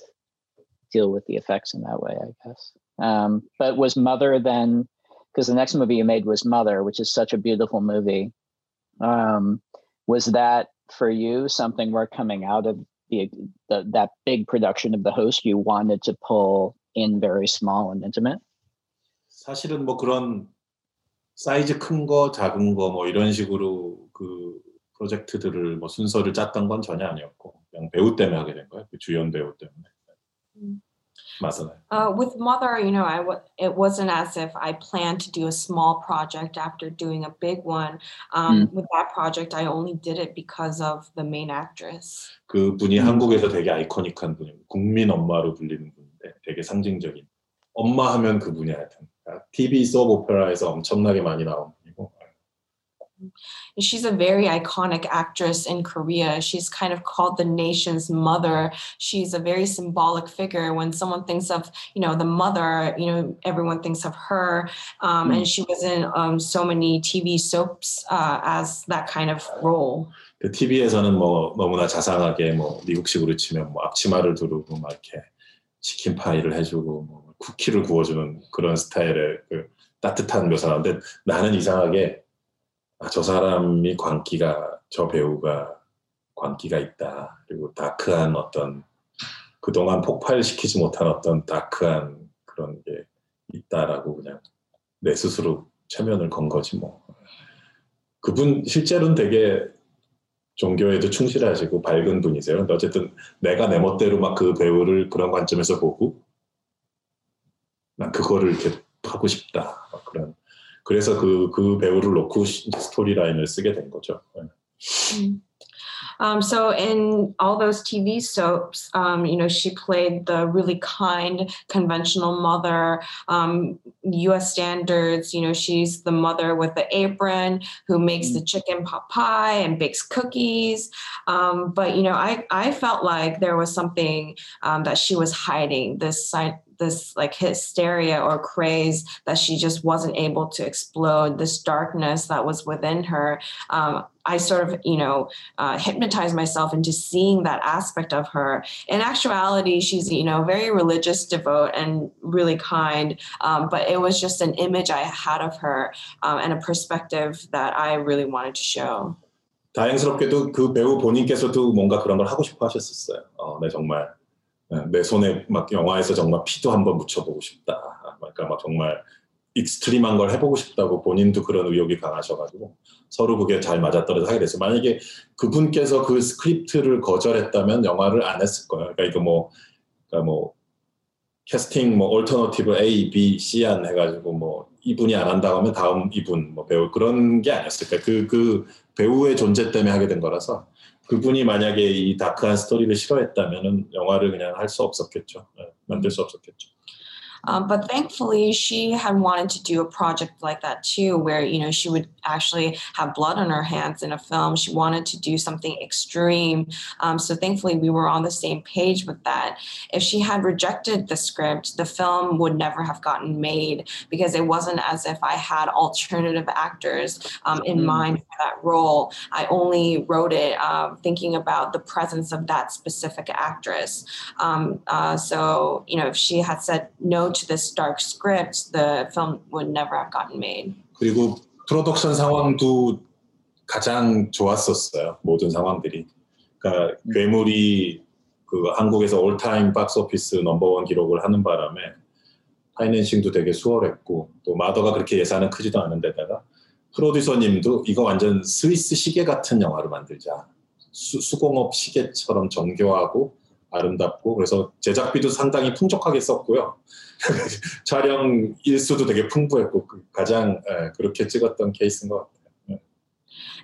deal with the effects in that way, I guess Um, but was Mother then because the next movie you made was Mother, which is such a beautiful movie. Um, was that for you something where coming out of the, the that big production of the host you wanted to pull in very small and intimate? 사실은 뭐 그런 사이즈 큰 거, 작은 거 뭐 이런 식으로 그 프로젝트들을 뭐 순서를 짰던 건 전혀 아니었고 그냥 배우 때문에 하게 된 거예요. 그 주연 배우 때문에. 음. 맞아요. Uh, with Mother, you know, I w- it wasn't as if I planned to do a small project after doing a big one. Um, With that project, I only did it because of the main actress. 그 분이 음. 한국에서 되게 아이코닉한 분이고 국민 엄마로 불리는 분인데 되게 상징적인 엄마 하면 그 분이 하여튼 TV 소업 오페라에서 엄청나게 많이 나온 She's a very iconic actress in Korea. She's kind of called the nation's mother. She's a very symbolic figure. When someone thinks of, you know, the mother, you know, everyone thinks of her. Um, And she was in um, so many TV soaps uh, as that kind of role. 그 TV에서는 뭐 너무나 자상하게 뭐 미국식으로 치면 뭐 앞치마를 두르고 막 이렇게 치킨 파이를 해주고 뭐 쿠키를 구워주는 그런 스타일의 그 따뜻한 묘사인데 나는 이상하게 아, 저 사람이 광기가 저 배우가 광기가 있다 그리고 다크한 어떤 그동안 폭발시키지 못한 어떤 다크한 그런 게 있다라고 그냥 내 스스로 최면을 건 거지 뭐 그분 실제로는 되게 종교에도 충실하시고 밝은 분이세요. 근데 어쨌든 내가 내 멋대로 막 그 배우를 그런 관점에서 보고 난 그거를 이렇게 하고 싶다. 막 그런 그래서 그, 그 배우를 놓고 시- 스토리라인을 쓰게 된 거죠. 네. Um, so in all those TV soaps, um, you know, she played the really kind, conventional mother, um, U.S. standards. You know, she's the mother with the apron who makes the chicken pot pie and bakes cookies. Um, but you know, I I felt like there was something um, that she was hiding. This side this like hysteria or craze that she just wasn't able to explode this darkness that was within her um, i sort of you know uh, hypnotized myself into seeing that aspect of her in actuality she's you know very religious devout and really kind um, but it was just an image i had of her um, and a perspective that i really wanted to show 다행스럽게도 그 배우 본인께서도 뭔가 그런 걸 하고 싶어 하셨었어요. 어, 내 정말 어, 내 손에 막 영화에서 정말 피도 한번 묻혀보고 싶다. 그러니까 막 정말 익스트림한 걸 해보고 싶다고 본인도 그런 의욕이 강하셔가지고 서로 그게 잘 맞아떨어져 하게 됐어요. 만약에 그분께서 그 스크립트를 거절했다면 영화를 안 했을 거예요. 그러니까 이거 뭐, 그러니까 뭐 캐스팅 뭐 얼터너티브 A, B, C 안 해가지고 뭐 이분이 안 한다고 하면 다음 이분 뭐 배우 그런 게 아니었을까. 그, 그 배우의 존재 때문에 하게 된 거라서 그분이 만약에 이 다크한 스토리를 싫어했다면은 영화를 그냥 할 수 없었겠죠. 네, 만들 수 없었겠죠. Um, but thankfully, she had wanted to do a project like that too, where you know she would actually have blood on her hands in a film. She wanted to do something extreme. Um, so thankfully, we were on the same page with that. If she had rejected the script, the film would never have gotten made because it wasn't as if I had alternative actors um, in mm. mind for that role. I only wrote it uh, thinking about the presence of that specific actress. Um, uh, so you know, if she had said no to this dark script, the film would never have gotten made. 그리고 프로덕션 상황도 가장 좋았었어요. 모든 상황들이. 그러니까 음. 괴물이 그 한국에서 올타임 박스 오피스 넘버원 기록을 하는 바람에 파이낸싱도 되게 수월했고 또 마더가 그렇게 예산은 크지도 않은 데다가 프로듀서님도 이거 완전 스위스 시계 같은 영화를 만들자. 수, 수공업 시계처럼 정교하고 아름답고 그래서 제작비도 상당히 풍족하게 썼고요. 촬영 일수도 되게 풍부했고 가장 예, 그렇게 찍었던 케이스인 것 같아요.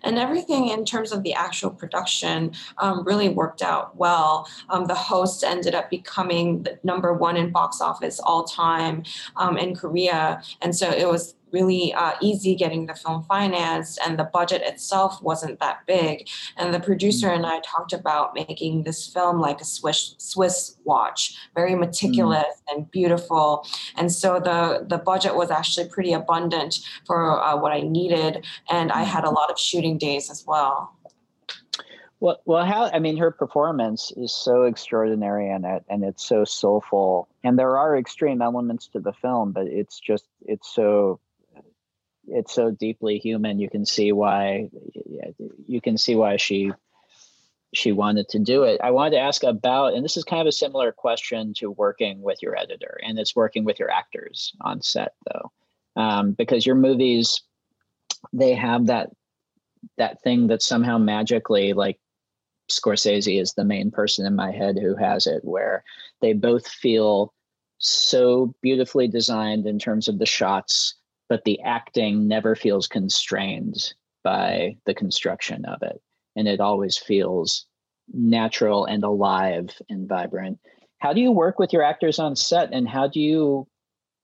and everything in terms of the actual production um, really worked out well. Um, the host ended up becoming the number one in box office all time um, in Korea, and so it was really uh, easy getting the film financed and the budget itself wasn't that big and the producer mm. and i talked about making this film like a swiss swiss watch very meticulous mm. and beautiful and so the the budget was actually pretty abundant for uh, what i needed and i had a lot of shooting days as well well, well, how I mean, her performance is so extraordinary in it, and it's so soulful. And there are extreme elements to the film, but it's just it's so it's so deeply human. You can see why you can see why she she wanted to do it. I wanted to ask about, and this is kind of a similar question to working with your editor, and it's working with your actors on set though, um, because your movies they have that that thing that somehow magically like Scorsese is the main person in my head who has it, where they both feel so beautifully designed in terms of the shots but the acting never feels constrained by the construction of it. And it always feels natural and alive and vibrant. How do you work with your actors on set and how do you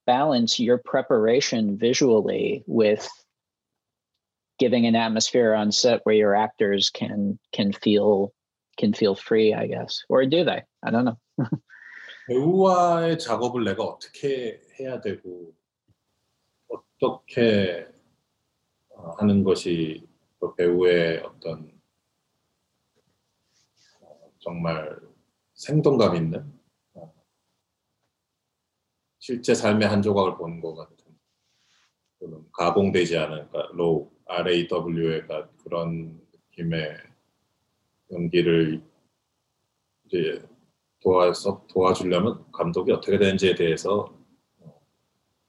balance your preparation visually with giving an atmosphere on set where your actors can can feel can feel free, I guess. Or do they? I don't know. 배우와의 작업을 내가 어떻게 해야 되고 어떻게 하는 것이 배우의 어떤 정말 생동감 있는 실제 삶의 한 조각을 보는 것 같은 또는 가공되지 않은 그러니까 로우 RAW의 그런 느낌의 연기를 이제 도와서 도와주려면 감독이 어떻게 되는지에 대해서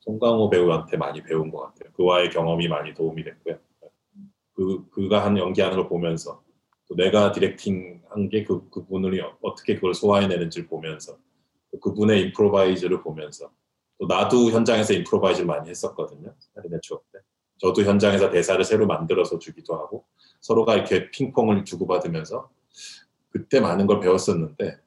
송강호 배우한테 많이 배운 것 같아요. 그와의 경험이 많이 도움이 됐고요. 그 그가 한 연기하는 걸 보면서 또 내가 디렉팅 한 게 그 그분을 어떻게 그걸 소화해내는지를 보면서 또 그분의 임프로바이즈를 보면서 또 나도 현장에서 임프로바이즈를 많이 했었거든요. 살인의 추억 때. 저도 현장에서 대사를 새로 만들어서 주기도 하고 서로가 이렇게 핑퐁을 주고받으면서 그때 많은 걸 배웠었는데 네.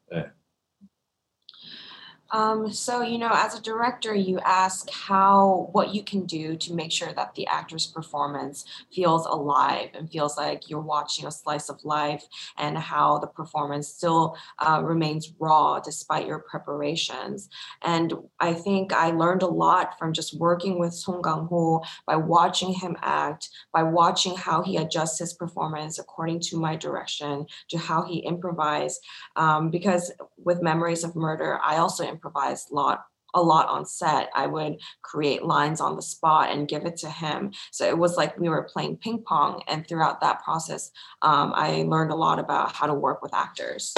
Um, so, you know, as a director, you ask how, what you can do to make sure that the actor's performance feels alive and feels like you're watching a slice of life and how the performance still uh, remains raw despite your preparations. And I think I learned a lot from just working with Song Kang-ho by watching him act, by watching how he adjusts his performance according to my direction, to how he improvised. Um, because with Memories of Murder, I also improvised a lot a lot on set. I would create lines on the spot and give it to him. So it was like we were playing ping pong. And throughout that process, um, I learned a lot about how to work with actors.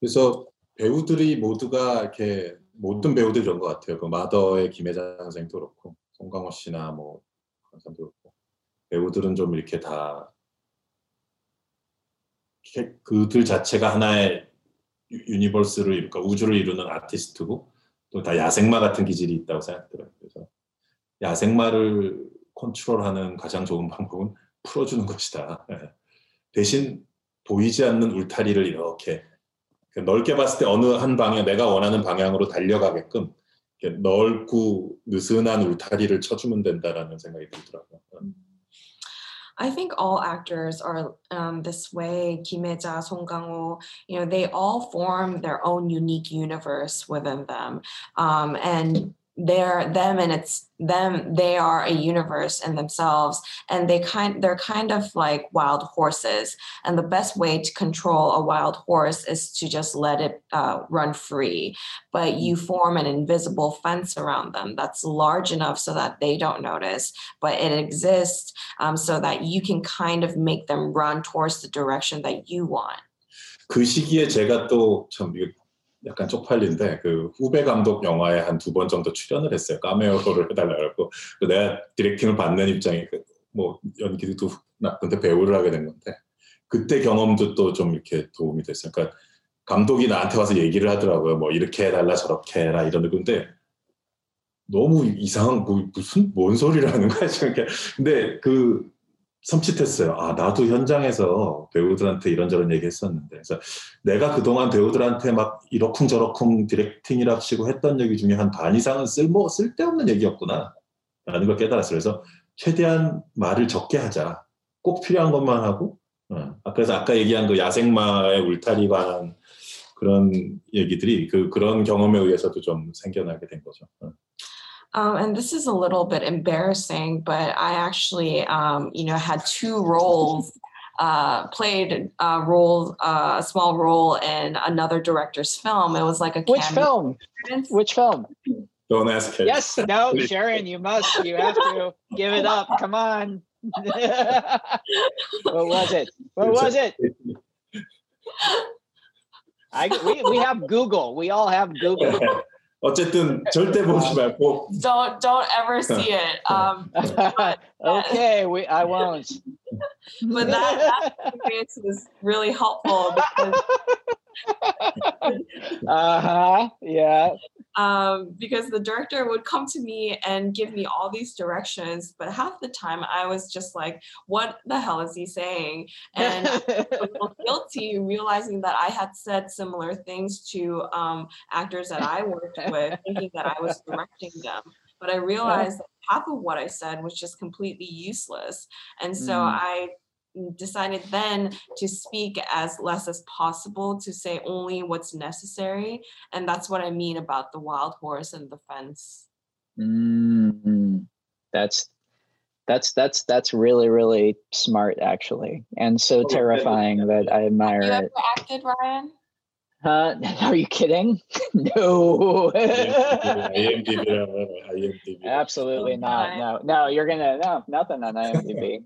그래서 배우들이 모두가 이렇게 모든 배우들 이런 것 같아요. 그 마더의 김혜자 선생님도 그렇고 송강호 씨나 뭐 그런 사람도 그렇고 배우들은 좀 이렇게 다 그들 자체가 하나의 유니버스를 이루까 우주를 이루는 아티스트고 또 다 야생마 같은 기질이 있다고 생각들어요. 그래서 야생마를 컨트롤하는 가장 좋은 방법은 풀어주는 것이다. 네. 대신 보이지 않는 울타리를 이렇게 넓게 봤을 때 어느 한 방향 내가 원하는 방향으로 달려가게끔 넓고 느슨한 울타리를 쳐주면 된다라는 생각이 들더라고요. I think all actors are um, this way. Kim Song Kang-ho, you know, they all form their own unique universe within them, um, and they're them and it's them they are a universe in themselves and they kind they're kind of like wild horses and the best way to control a wild horse is to just let it uh, run free but you mm-hmm. form an invisible fence around them that's large enough so that they don't notice but it exists um, so that you can kind of make them run towards the direction that you want 그 시기에 제가 또참 약간 쪽팔린데 그 후배 감독 영화에 한 두 번 정도 출연을 했어요. 까메오를 해달라고. 내가 디렉팅을 받는 입장이 뭐 연기도 근데 배우를 하게 된 건데 그때 경험도 또 좀 이렇게 도움이 됐어요. 그러니까 감독이 나한테 와서 얘기를 하더라고요. 뭐 이렇게 해달라 저렇게 해라 이런 건데 너무 이상한 뭐 무슨 뭔 소리를 하는 거야 지금. 근데 그 섬찟했어요. 아, 나도 현장에서 배우들한테 이런저런 얘기 했었는데. 그래서 내가 그동안 배우들한테 막 이러쿵저러쿵 디렉팅이랍시고 했던 얘기 중에 한 반 이상은 쓸모, 쓸데없는 얘기였구나. 라는 걸 깨달았어요. 그래서 최대한 말을 적게 하자. 꼭 필요한 것만 하고. 어. 그래서 아까 얘기한 그 야생마의 울타리 관한 그런 얘기들이 그, 그런 경험에 의해서도 좀 생겨나게 된 거죠. 어. Um, and this is a little bit embarrassing, but I actually, um, you know, had two roles, uh, played a role, uh, a small role in another director's film. It was like a which film? Experience. Which film? Don't ask it. Yes, no, Sharon, you must. You have to give it up. Come on. what was it? What was it? I we, we have Google. We all have Google. 어쨌든 절대 보지 말고. Don't don't ever see it. Um, but, okay, we I won't. But that, that experience was really helpful because. uh huh. Yeah um, because the director would come to me and give me all these directions, but half the time I was just like, "What the hell is he saying?" And I was guilty realizing that I had said similar things to um, actors that I worked with, thinking that I was directing them. But I realized that half of what I said was just completely useless, and so mm. I decided then to speak as less as possible to say only what's necessary and that's what i mean about the wild horse and the fence. Mm, that's that's that's that's really really smart actually and so terrifying that i admire Have you it. acted Rian uh, are you kidding? no. Absolutely not. No, no, you're gonna no nothing on IMDb.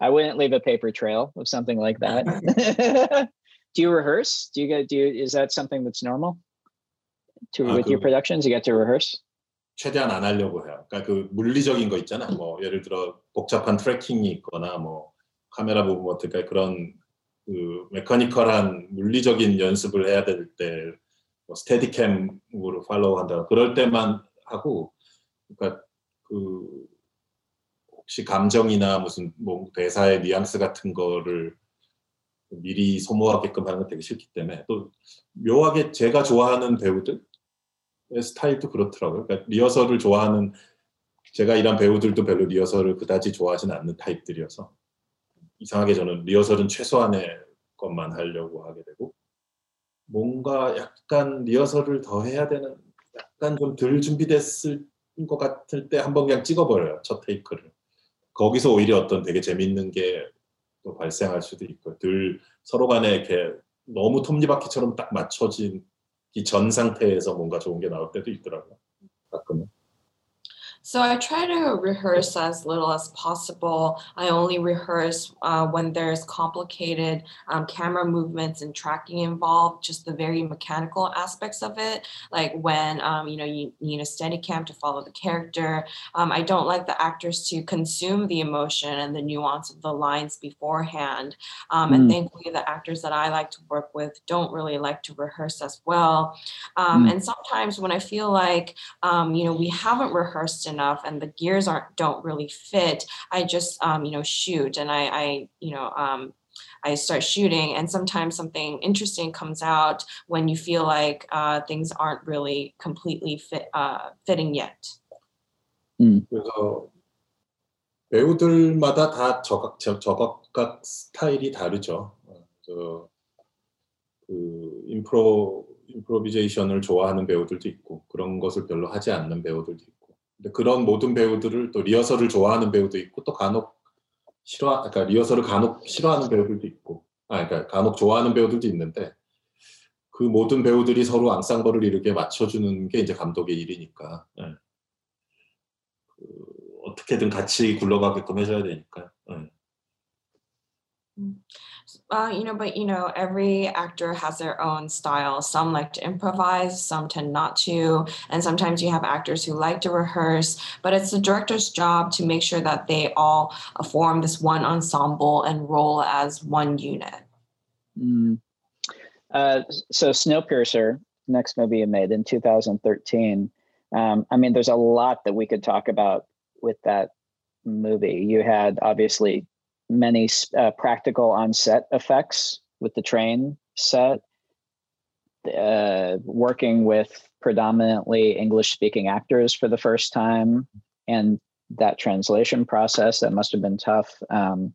I wouldn't leave a paper trail of something like that. do you rehearse? Do you get do you is that something that's normal? To 아, with 그, your productions, you get to rehearse? 최대한 안 하려고 해요. 그러니까 그 물리적인 거 있잖아. 뭐 예를 들어 복잡한 트래킹이 있거나 뭐 카메라 부분 어떻게 그런 그 메커니컬한 물리적인 연습을 해야 될때 뭐 스테디캠으로 팔로우 한다. 그럴 때만 하고 그러니까 그 혹시 감정이나 무슨 뭐 대사의 뉘앙스 같은 거를 미리 소모하게끔 하는 건 되게 싫기 때문에 또 묘하게 제가 좋아하는 배우들의 스타일도 그렇더라고요. 그러니까 리허설을 좋아하는 제가 일한 배우들도 별로 리허설을 그다지 좋아하지는 않는 타입들이어서 이상하게 저는 리허설은 최소한의 것만 하려고 하게 되고 뭔가 약간 리허설을 더 해야 되는 약간 좀 덜 준비됐을 것 같을 때 한번 그냥 찍어버려요 첫 테이크를 거기서 오히려 어떤 되게 재밌는 게 또 발생할 수도 있고 늘 서로 간에 이렇게 너무 톱니바퀴처럼 딱 맞춰진 이 전 상태에서 뭔가 좋은 게 나올 때도 있더라고요. 가끔은. So I try to rehearse as little as possible. I only rehearse uh, when there's complicated um, camera movements and tracking involved, just the very mechanical aspects of it. Like when um, you know you need a steady cam to follow the character. Um, I don't like the actors to consume the emotion and the nuance of the lines beforehand. Mm. And thankfully, the actors that I like to work with don't really like to rehearse as well. Mm. And sometimes when I feel like um, you know we haven't rehearsed enough and the gears aren't don't really fit i just um, you know shoot and i i you know um, I start shooting, and sometimes something interesting comes out when you feel like uh, things aren't really completely fit uh, fitting yet. 그래서 배우들마다 다 저각, 저, 저각 스타일이 다르죠. 그래서 그 인프로 임프로비제이션을 좋아하는 배우들도 있고 그런 것을 별로 하지 않는 배우들도 있고 그런 모든 배우들을 또 리허설을 좋아하는 배우도 있고 또 간혹 싫어 그러니까 리허설을 간혹 싫어하는 배우들도 있고 아 그러니까 간혹 좋아하는 배우들도 있는데 그 모든 배우들이 서로 앙상블을 이렇게 맞춰주는 게 이제 감독의 일이니까 네. 그 어떻게든 같이 굴러가게끔 해줘야 되니까. 네. Uh, you know, but you know, every actor has their own style. Some like to improvise, some tend not to, and sometimes you have actors who like to rehearse. But it's the director's job to make sure that they all form this one ensemble and roll as one unit. Mm. Uh, so, Snowpiercer, next movie you made in 2013. Um, I mean, there's a lot that we could talk about with that movie. You had obviously many uh, practical on set effects with the train set, uh, working with predominantly English speaking actors for the first time, and that translation process that must have been tough. Um,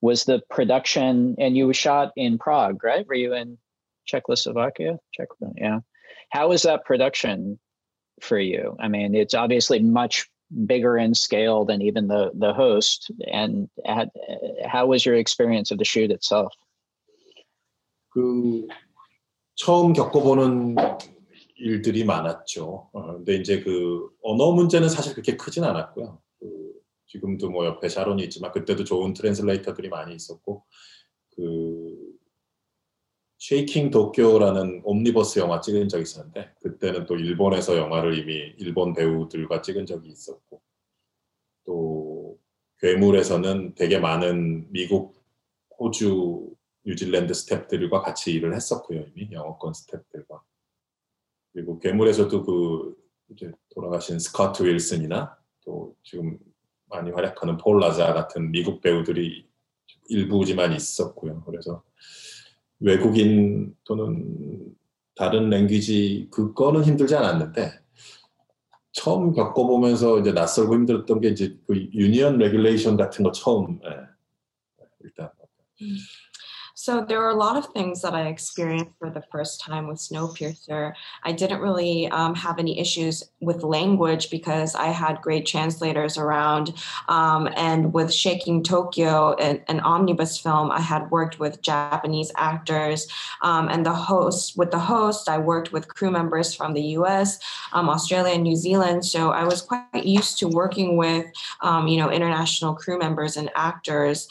was the production, and you were shot in Prague, right? Were you in Czechoslovakia? Czech, yeah. How was that production for you? I mean, it's obviously much bigger in scale than even the the host. And at, how was your experience of the shoot itself? 그 처음 겪어보는 일들이 많았죠. 어, 근데 이제 그 언어 문제는 사실 그렇게 크진 않았고요. 그 지금도 뭐 옆에 샤론이 있지만 그때도 좋은 트랜슬레이터들이 많이 있었고 그 쉐이킹 도쿄라는 옴니버스 영화 찍은 적이 있었는데 그때는 또 일본에서 영화를 이미 일본 배우들과 찍은 적이 있었고 또 괴물에서는 되게 많은 미국, 호주, 뉴질랜드 스탭들과 같이 일을 했었고요 이미 영어권 스탭들과 그리고 괴물에서도 그 이제 돌아가신 스커트 윌슨이나 또 지금 많이 활약하는 폴 라자 같은 미국 배우들이 일부지만 있었고요. 그래서 외국인 또는 다른 랭귀지 그거는 힘들지 않았는데 처음 겪어보면서 이제 낯설고 힘들었던 게 이제 그 유니언 레귤레이션 같은 거 처음 예, 일단 음. So there were a lot of things that I experienced for the first time with Snowpiercer. I didn't really um, have any issues with language because I had great translators around. Um, and with Shaking Tokyo, an, an, omnibus film, I had worked with Japanese actors. Um, and the host, with the host, I worked with crew members from the US, um, Australia, and New Zealand. So I was quite used to working with, um, you know, international crew members and actors.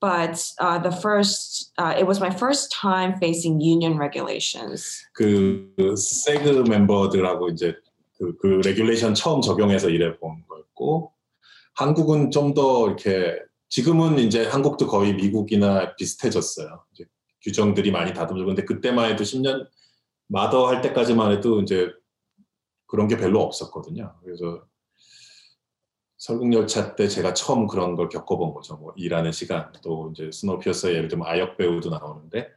But uh, the first uh, it was my first time facing union regulations. 그 세그 멤버들하고 이제 그, 그 레귤레이션 처음 적용해서 일해 본 거였고 한국은 좀 더 이렇게 지금은 이제 한국도 거의 미국이나 비슷해졌어요. 이제 규정들이 많이 다듬어지고 근데 그때만 해도 10년 마더 할 때까지만 해도 이제 그런 게 별로 없었거든요. 그래서 설국열차 때 제가 처음 그런 걸 겪어본 거죠. 뭐 일하는 시간 또 이제 스노피어스에 예를 들면 아역 배우도 나오는데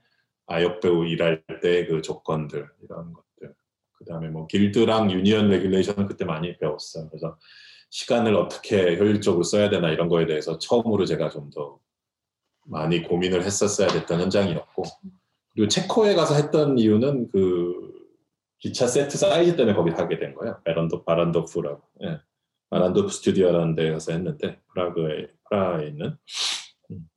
아역 배우 일할 때 그 조건들 이런 것들 그 다음에 뭐 길드랑 유니언 레귤레이션은 그때 많이 배웠어요. 그래서 시간을 어떻게 효율적으로 써야 되나 이런 거에 대해서 처음으로 제가 좀 더 많이 고민을 했었어야 됐던 현장이었고 그리고 체코에 가서 했던 이유는 그 기차 세트 사이즈 때문에 거기 하게 된 거예요. 바란도 바란도프라고. 예. 마란도프 스튜디오라는 데 가서 했는데 프라그에 프라하에 있는 음.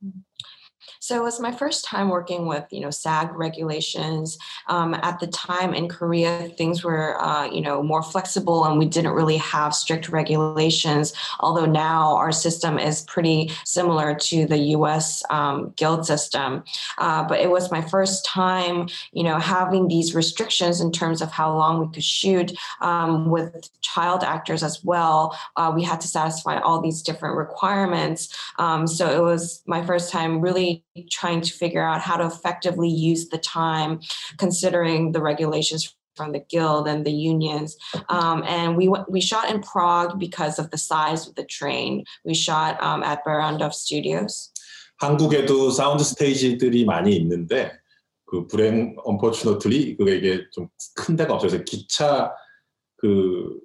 So it was my first time working with, you know, SAG regulations. Um, at the time in Korea, things were, uh, you know, more flexible and we didn't really have strict regulations. Although now our system is pretty similar to the U.S. Um, guild system. Uh, but it was my first time, you know, having these restrictions in terms of how long we could shoot um, with child actors as well. Uh, we had to satisfy all these different requirements. Um, so it was my first time really trying to figure out how to effectively use the time, considering the regulations from the guild and the unions. Um, and we we shot in Prague because of the size of the train. We shot um, at Barrandov Studios. 한국에도 사운드 스테이지들이 많이 있는데 그 불행 언포츠노트리 그게 좀 큰 데가 없어서 기차 그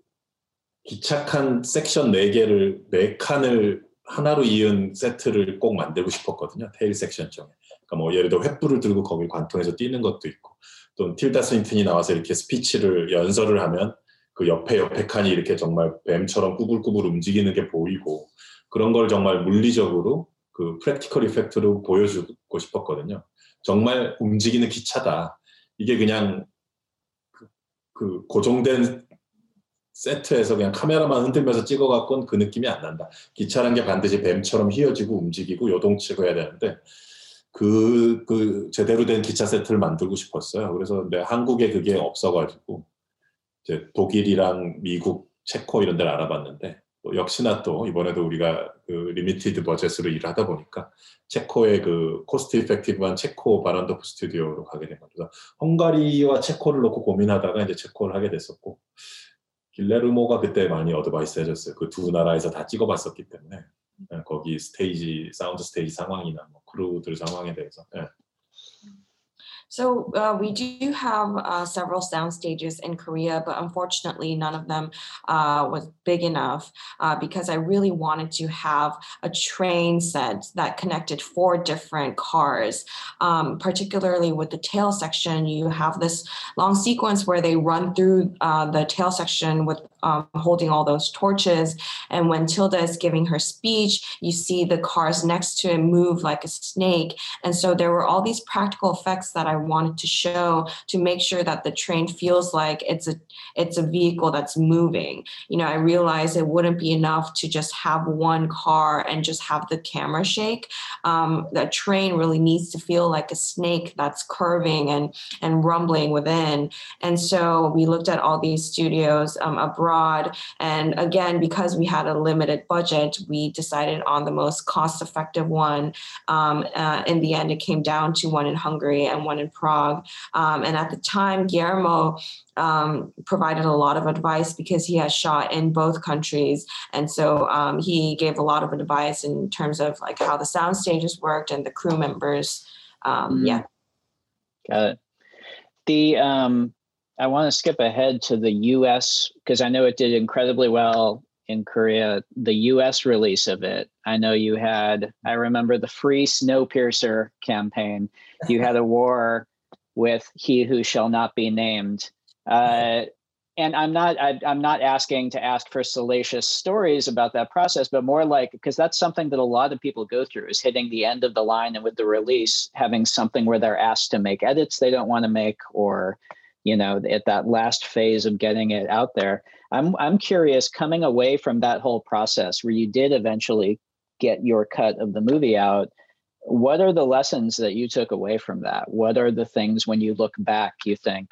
기착한 섹션 4개를 4칸을 하나로 이은 세트를 꼭 만들고 싶었거든요. 테일 섹션 중에. 그러니까 뭐 예를 들어 횃불을 들고 거기 관통해서 뛰는 것도 있고 또 틸다 스윈튼이 나와서 이렇게 스피치를 연설을 하면 그 옆에 옆에 칸이 이렇게 정말 뱀처럼 꾸불꾸불 움직이는 게 보이고 그런 걸 정말 물리적으로 그 프랙티컬 이펙트로 보여주고 싶었거든요. 정말 움직이는 기차다. 이게 그냥 그, 그 고정된 세트에서 그냥 카메라만 흔들면서 찍어갖고는 그 느낌이 안 난다. 기차란 게 반드시 뱀처럼 휘어지고 움직이고 요동치고 해야 되는데 그, 그 제대로 된 기차 세트를 만들고 싶었어요. 그래서 내 한국에 그게 없어가지고 이제 독일이랑 미국, 체코 이런 데를 알아봤는데 또 역시나 또 이번에도 우리가 그 리미티드 버젯으로 일을 하다 보니까 체코의 그 코스트 이펙티브한 체코 바란도프 스튜디오로 가게 된 겁니다. 헝가리와 체코를 놓고 고민하다가 이제 체코를 하게 됐었고 길레르모가 그때 많이 어드바이스 해줬어요. 그 두 나라에서 다 찍어봤었기 때문에 네, 거기 스테이지 사운드 스테이지 상황이나 뭐 크루들 상황에 대해서 네. So uh, we do have uh, several sound stages in Korea, but unfortunately, none of them uh, was big enough uh, because I really wanted to have a train set that connected four different cars. Um, particularly with the tail section, you have this long sequence where they run through uh, the tail section with um, holding all those torches. And when Tilda is giving her speech, you see the cars next to it move like a snake. And so there were all these practical effects that I wanted to show to make sure that the train feels like it's a it's a vehicle that's moving. You know, I realized it wouldn't be enough to just have one car and just have the camera shake. Um, the train really needs to feel like a snake that's curving and and rumbling within. And so we looked at all these studios um, abroad, and again, because we had a limited budget, we decided on the most cost-effective one. Um, uh, in the end, it came down to one in Hungary and one in Prague. Um, and at the time, Guillermo um, provided a lot of advice because he has shot in both countries, and so um, he gave a lot of advice in terms of like how the sound stages worked and the crew members. Um, Mhm. Yeah. Got it. The um, I want to skip ahead to the U.S. because I know it did incredibly well in Korea. The U.S. release of it, I know you had. I remember the free Snowpiercer campaign. You had a war with He Who Shall Not Be Named. Uh, and I'm not I, I'm not asking to ask for salacious stories about that process, but more like because that's something that a lot of people go through is hitting the end of the line and with the release having something where they're asked to make edits they don't want to make or you know at that last phase of getting it out there. I'm I'm curious coming away from that whole process where you did eventually get your cut of the movie out. What are the lessons that you took away from that? What are the things when you look back you think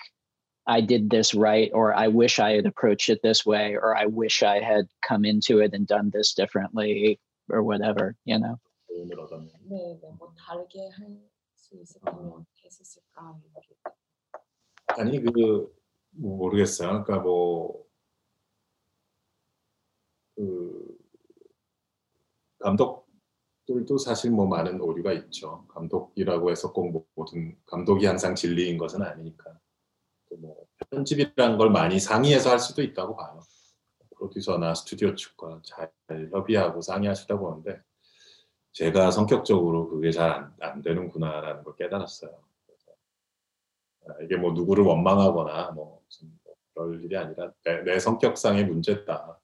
I did this right, or I wish I had approached it this way, or I wish I had come into it and done this differently, or whatever, you know? 도움을 얻었는 네, 네, 뭐 다르게 할 수 있었다면 어떻게 했었을까? 아니 그뭐 모르겠어요. 그러니까 뭐 그 감독들도 사실 뭐 많은 오류가 있죠. 감독이라고 해서 꼭 뭐- 모든 감독이 항상 진리인 것은 아니니까. 또뭐 편집이라는 걸 많이 상의해서 할 수도 있다고 봐요. 프로듀서나 스튜디오 측과 잘 협의하고 상의하시다 보는데 제가 성격적으로 그게 잘안안 되는구나라는 걸 깨달았어요. 아, 이게 뭐 누구를 원망하거나 뭐뭐 그럴 일이 아니라 내, 내 성격상의 문제다.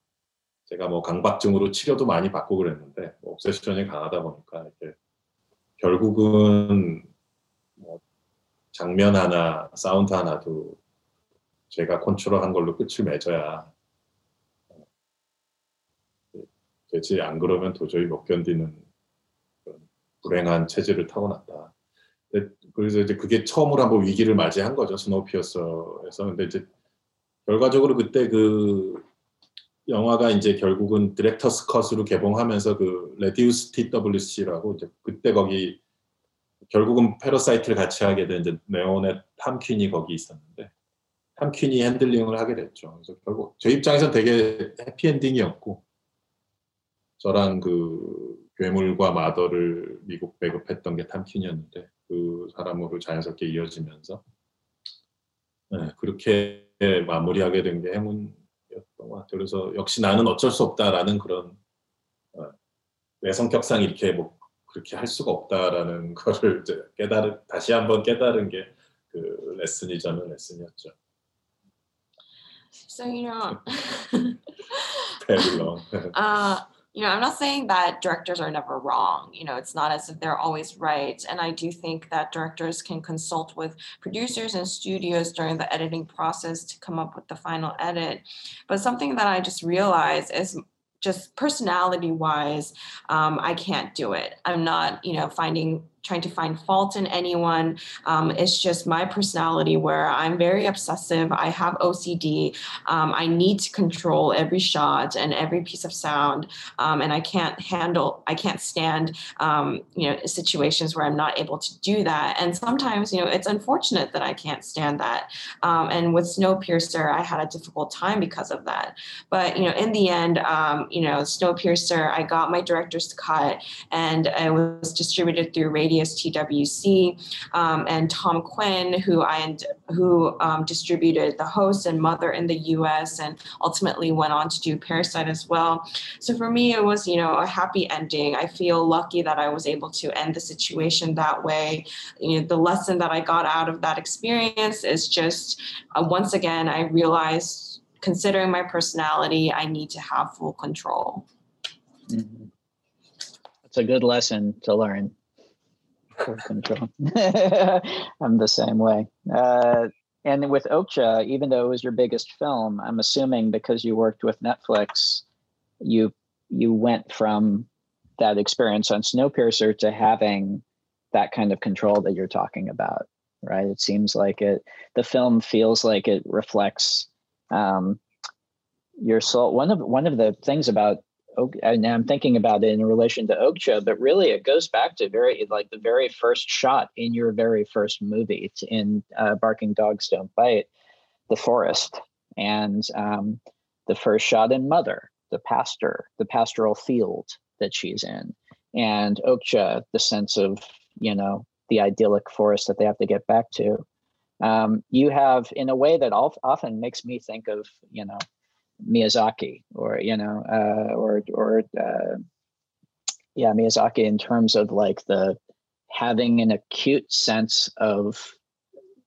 제가 뭐 강박증으로 치료도 많이 받고 그랬는데 뭐 옵세션이 강하다 보니까 이렇게 결국은 뭐 장면 하나, 사운드 하나도 제가 컨트롤한 걸로 끝을 맺어야 어, 되지 안 그러면 도저히 못 견디는 그런 불행한 체질을 타고났다. 그래서 이제 그게 처음으로 한번 위기를 맞이한 거죠 스노우피어서에서. 근데 이제 결과적으로 그때 그 영화가 이제 결국은 디렉터스 컷으로 개봉하면서 그 레디우스 TWC라고 이제 그때 거기 결국은 패러사이트를 같이 하게 된 이제 네온의 탐퀸이 거기 있었는데 탐퀸이 핸들링을 하게 됐죠. 그래서 결국 제 입장에서 되게 해피엔딩이었고 저랑 그 괴물과 마더를 미국 배급했던 게 탐킨이었는데 그 사람으로 자연스럽게 이어지면서 네, 그렇게 마무리하게 된 게 행운이었던 것 같아요. 그래서 역시 나는 어쩔 수 없다라는 그런 어, 내 성격상 이렇게 뭐 그렇게 할 수가 없다라는 거를 깨달은 다시 한번 깨달은 게 그 레슨이자면 레슨이었죠. So you know, Very long. uh, you know, I'm not saying that directors are never wrong. You know, it's not as if they're always right. And I do think that directors can consult with producers and studios during the editing process to come up with the final edit. But something that I just realized is just personality wise, um, I can't do it. I'm not, you know, finding trying to find fault in anyone. Um, it's just my personality where I'm very obsessive. I have OCD. Um, I need to control every shot and every piece of sound. Um, and I can't handle, I can't stand, um, you know, situations where I'm not able to do that. And sometimes, you know, it's unfortunate that I can't stand that. Um, and with Snowpiercer, I had a difficult time because of that. But, you know, in the end, um, you know, Snowpiercer, I got my director's cut and it was distributed through radio Radius TWC, um, and Tom Quinn, who I who um, distributed The Host and Mother in the U.S. and ultimately went on to do Parasite as well. So for me, it was you know a happy ending. I feel lucky that I was able to end the situation that way. You know, the lesson that I got out of that experience is just uh, once again I realized considering my personality, I need to have full control. Mm-hmm. That's a good lesson to learn. I'm the same way. Uh, and with Okja, even though it was your biggest film, I'm assuming because you worked with Netflix, you you went from that experience on Snowpiercer to having that kind of control that you're talking about, right? It seems like it. The film feels like it reflects um, your soul. One of one of the things about and I'm thinking about it in relation to Okja, but really it goes back to very like the very first shot in your very first movie. It's in uh, Barking Dogs Don't Bite, the forest, and um, the first shot in Mother, the pastor, the pastoral field that she's in, and Okja, the sense of you know the idyllic forest that they have to get back to. Um, you have in a way that often makes me think of you know Miyazaki or you know uh, or or uh, yeah Miyazaki in terms of like the having an acute sense of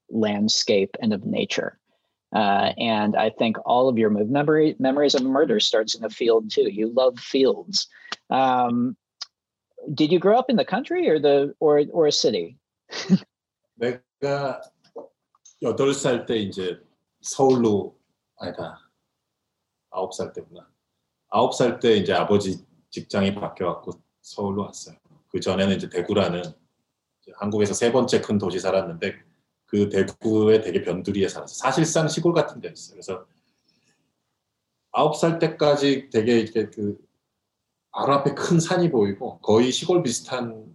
landscape and of nature. Uh, and I think all of your move memory memories of murder starts in a field too. You love fields. Um, did you grow up in the country or the or or a city? 내가 여덟 살때 이제 서울로 아니다 아홉 살 때구나. 아홉 살 때 이제 아버지 직장이 바뀌어갖고 서울로 왔어요. 그 전에는 이제 대구라는 한국에서 세 번째 큰 도시 살았는데 그 대구에 되게 변두리에 살았어요. 사실상 시골 같은 데였어요. 그래서 아홉 살 때까지 되게 이렇게 그 바로 앞에 큰 산이 보이고 거의 시골 비슷한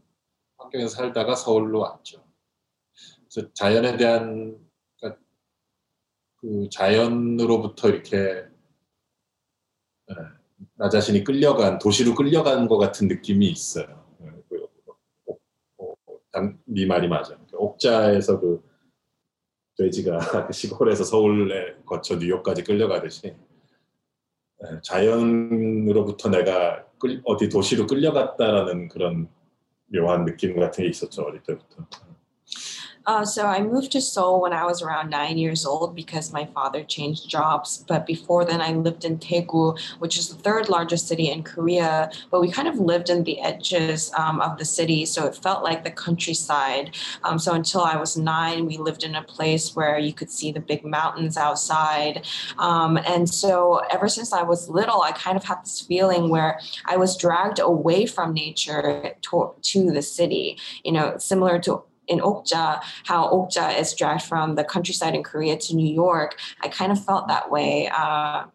환경에서 살다가 서울로 왔죠. 그래서 자연에 대한 그러니까 그 자연으로부터 이렇게 나 자신이 끌려간 도시로 끌려간 것 같은 느낌이 있어요. 네 말이 맞아. 옥자에서 그 돼지가 시골에서 서울에 거쳐 뉴욕까지 끌려가듯이 자연으로부터 내가 어디 도시로 끌려갔다라는 그런 묘한 느낌 같은 게 있었죠 어릴 때부터. Uh, so I moved to Seoul when I was around nine years old because my father changed jobs. But before then, I lived in Daegu, which is the third largest city in Korea. But we kind of lived in the edges um, of the city, so it felt like the countryside. Um, so until I was nine, we lived in a place where you could see the big mountains outside. Um, and so ever since I was little, I kind of had this feeling where I was dragged away from nature to, to the city. You know, similar to in Okja, how Okja is dragged from the countryside in Korea to New York, I kind of felt that way. Uh,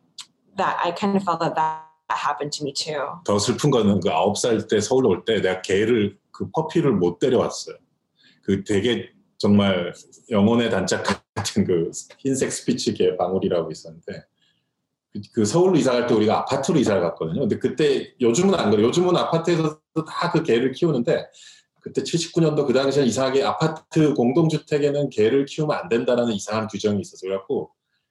that I kind of felt that that happened to me too. 더 슬픈 거는 그 아홉 살 때 서울 올 때 내가 개를 그 퍼피를 못 데려왔어요. 그 되게 정말 영혼의 단짝 같은 그 흰색 스피치 개 방울이라고 있었는데 그, 그 서울로 이사 갈 때 우리가 아파트로 이사를 갔거든요. 근데 그때 요즘은 안 그래. 요즘은 아파트에서 다 그 개를 키우는데 그때 79년도 그 당시에 이상하게 아파트 공동주택에는 개를 키우면 안 된다라는 이상한 규정이 있었어요. 그래갖고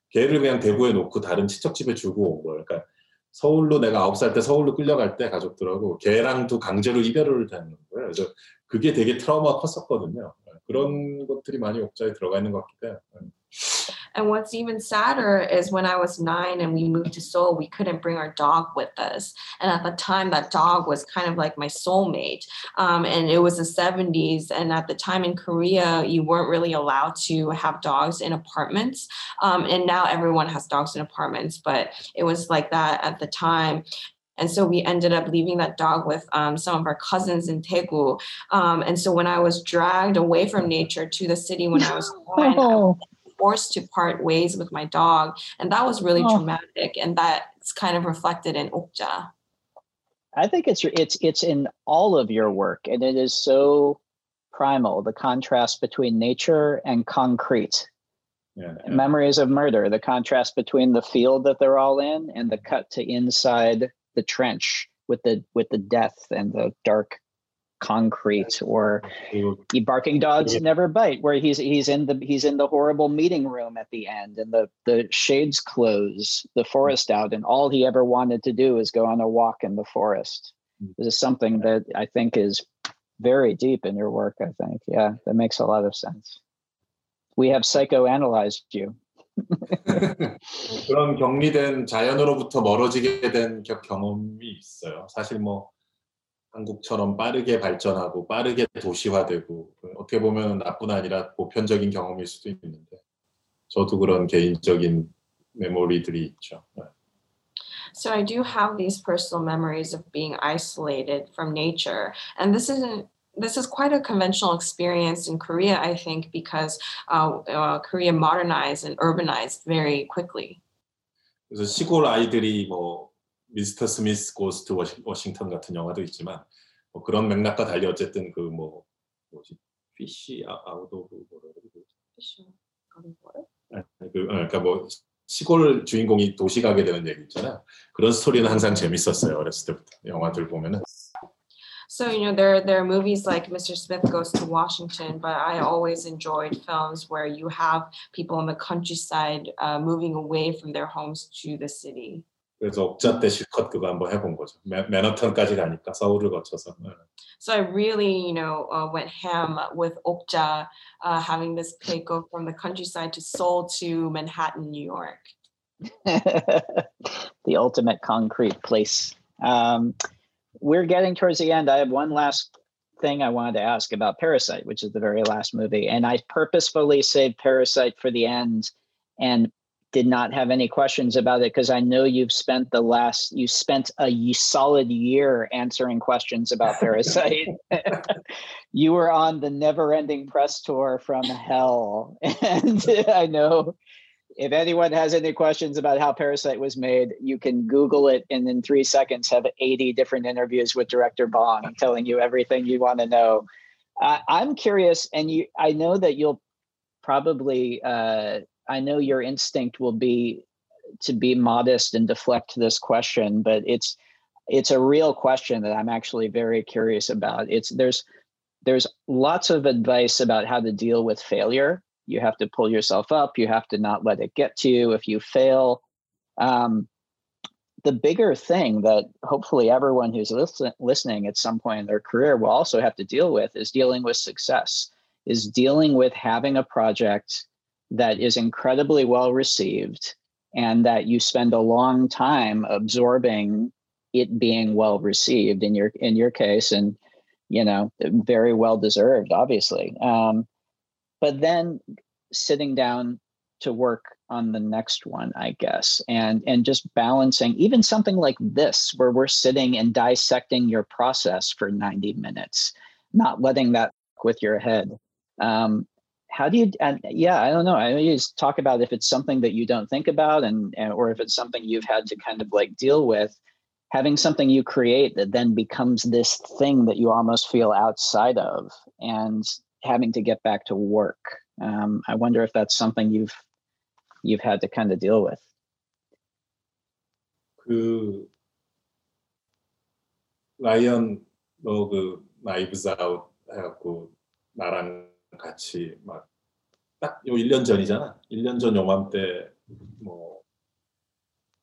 개를 그냥 대구에 놓고 다른 친척 집에 주고 온 거예요. 그러니까 서울로 내가 아홉 살때 서울로 끌려갈 때 가족들하고 개랑도 강제로 이별을 다는 거예요. 그래서 그게 되게 트라우마가 컸었거든요. 그런 것들이 많이 옥자에 들어가 있는 것 같기도 해요. And what's even sadder is when I was nine and we moved to Seoul, we couldn't bring our dog with us. And at the time, that dog was kind of like my soulmate. Um, and it was the 70s. And at the time in Korea, you weren't really allowed to have dogs in apartments. Um, and now everyone has dogs in apartments, but it was like that at the time. And so we ended up leaving that dog with um, some of our cousins in Daegu. Um, and so when I was dragged away from nature to the city when I was nine, was forced to part ways with my dog. And that was really Oh. traumatic. And that's kind of reflected in Okja. I think it's it's it's in all of your work, and it is so primal. The contrast between nature and concrete. 예, 예. Memories of Murder. The contrast between the field that they're all in and the cut to inside the trench with the with the death and the dark concrete or 그리고 "You barking dogs Yeah. never bite where he's he's in the he's in the horrible meeting room at the end and the the shades close the forest out and all he ever wanted to do is go on a walk in the forest Mm. this is something that i think is very deep in your work i think yeah that makes a lot of sense we have psychoanalyzed you 그런 격리된 자연으로부터 멀어지게 된 겨- 경험이 있어요. 사실 뭐 한국처럼 빠르게 발전하고 빠르게 도시화되고 그 어떻게 보면 나뿐 아니라 보편적인 경험일 수도 있는데 저도 그런 개인적인 메모리들이 있죠. 네. So I do have these personal memories of being isolated from nature. And this isn't this is quite a conventional experience in Korea, I think, because uh, uh, Korea modernized and urbanized very quickly. 그래서 시골 아이들이 뭐 미스터 스미스 고스트 워싱- 워싱턴 같은 영화도 있지만 뭐 그런 맥락과 달리 어쨌든 그 뭐 뭐지 아- 아웃 오브 뭐라 그러지? 아니, 그, 어, 그러니까 뭐 시골 주인공이 도시 가게 되는 얘기 있잖아요. 그런 스토리는 항상 재밌었어요. 어렸을 때부터 영화들 보면은. So you know there there are movies like Mr. Smith Goes to Washington, but I always enjoyed films where you have people in the countryside uh, moving away from their homes to the city. 그래서 옥자 때 실컷 그거 한번 해본 거죠. 매, 매너턴까지 가니까 서울을 거쳐서. 네. So I really, you know, uh, went ham with Okja, uh, having this pig go from the countryside to Seoul to Manhattan, New York. the ultimate concrete place. Um, we're getting towards the end. I have one last thing I wanted to ask about Parasite, which is the very last movie. And I purposefully saved Parasite for the end and did not have any questions about it because I know you've spent the last, you spent a solid year answering questions about Parasite. you were on the never ending press tour from hell. And I know if anyone has any questions about how Parasite was made, you can Google it and in three seconds have 80 different interviews with director Bong telling you everything you want to know. I I'm curious, and you, I know that you'll probably, uh, I know your instinct will be to be modest and deflect this question, but it's it's a real question that I'm actually very curious about. It's there's there's lots of advice about how to deal with failure. You have to pull yourself up. You have to not let it get to you if you fail. Um, the bigger thing that hopefully everyone who's listen, listening at some point in their career will also have to deal with is dealing with success is dealing with having a project that is incredibly well received and that you spend a long time absorbing it being well received in your in your case and you know very well deserved obviously. Um, but then sitting down to work on the next one i guess and and just balancing even something like this where we're sitting and dissecting your process for 90 minutes not letting that with your head. Um, how do you and yeah i don't know i you just talk about if it's something that you don't think about and, and or if it's something you've had to kind of like deal with having something you create that then becomes this thing that you almost feel outside of and having to get back to work. Um, I wonder if that's something you've you've had to kind of deal with. 그 라이언 너 그 나이브스 아웃 해갖고 나랑 같이 막 딱 요 1년 전이잖아. 1년 전 요맘때 뭐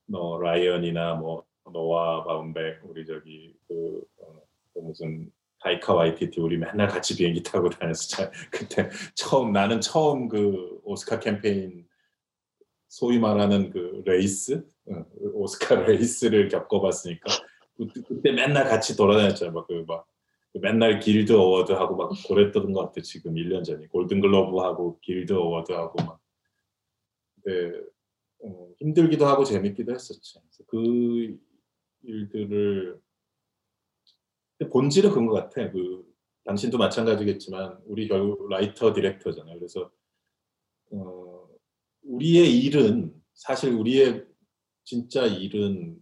너 라이언이나 뭐 너와 바운백 우리 저기 그, 어, 그 무슨 타이카 와이티티 우리 맨날 같이 비행기 타고 다녔어. 그때 처음 나는 처음 그 오스카 캠페인 소위 말하는 그 레이스 어, 오스카 레이스를 겪어봤으니까 그때 맨날 같이 돌아다녔잖아. 막그 막 맨날 길드 어워드 하고 막 그랬던 것 같아. 지금 1년 전에 골든글로브 하고 길드 어워드 하고 막. 네, 어, 힘들기도 하고 재밌기도 했었지. 그 일들을 본질은 그런 것 같아. 그 당신도 마찬가지겠지만 우리 결국 라이터 디렉터잖아요. 그래서 어, 우리의 일은 사실 우리의 진짜 일은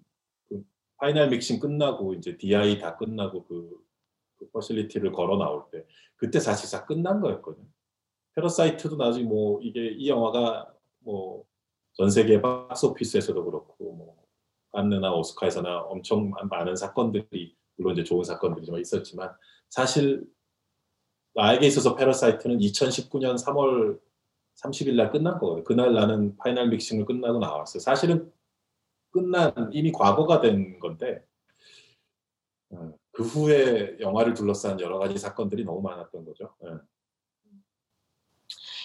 그 파이널 믹싱 끝나고 이제 DI 다 끝나고 그, 그 퍼실리티를 걸어 나올 때 그때 사실 다 끝난 거였거든. 패러사이트도 나중에 뭐 이게 이 영화가 뭐 전 세계 박스 오피스에서도 그렇고 뭐 깐느나 오스카에서나 엄청 많은 사건들이 물론 이제 좋은 사건들이 좀 있었지만 사실 나에게 있어서 패러사이트는 2019년 3월 30일 날 끝난 거예요. 그날 나는 파이널 믹싱을 끝나고 나왔어요. 사실은 끝난 이미 과거가 된 건데 어, 그 후에 영화를 둘러싼 여러 가지 사건들이 너무 많았던 거죠. 네.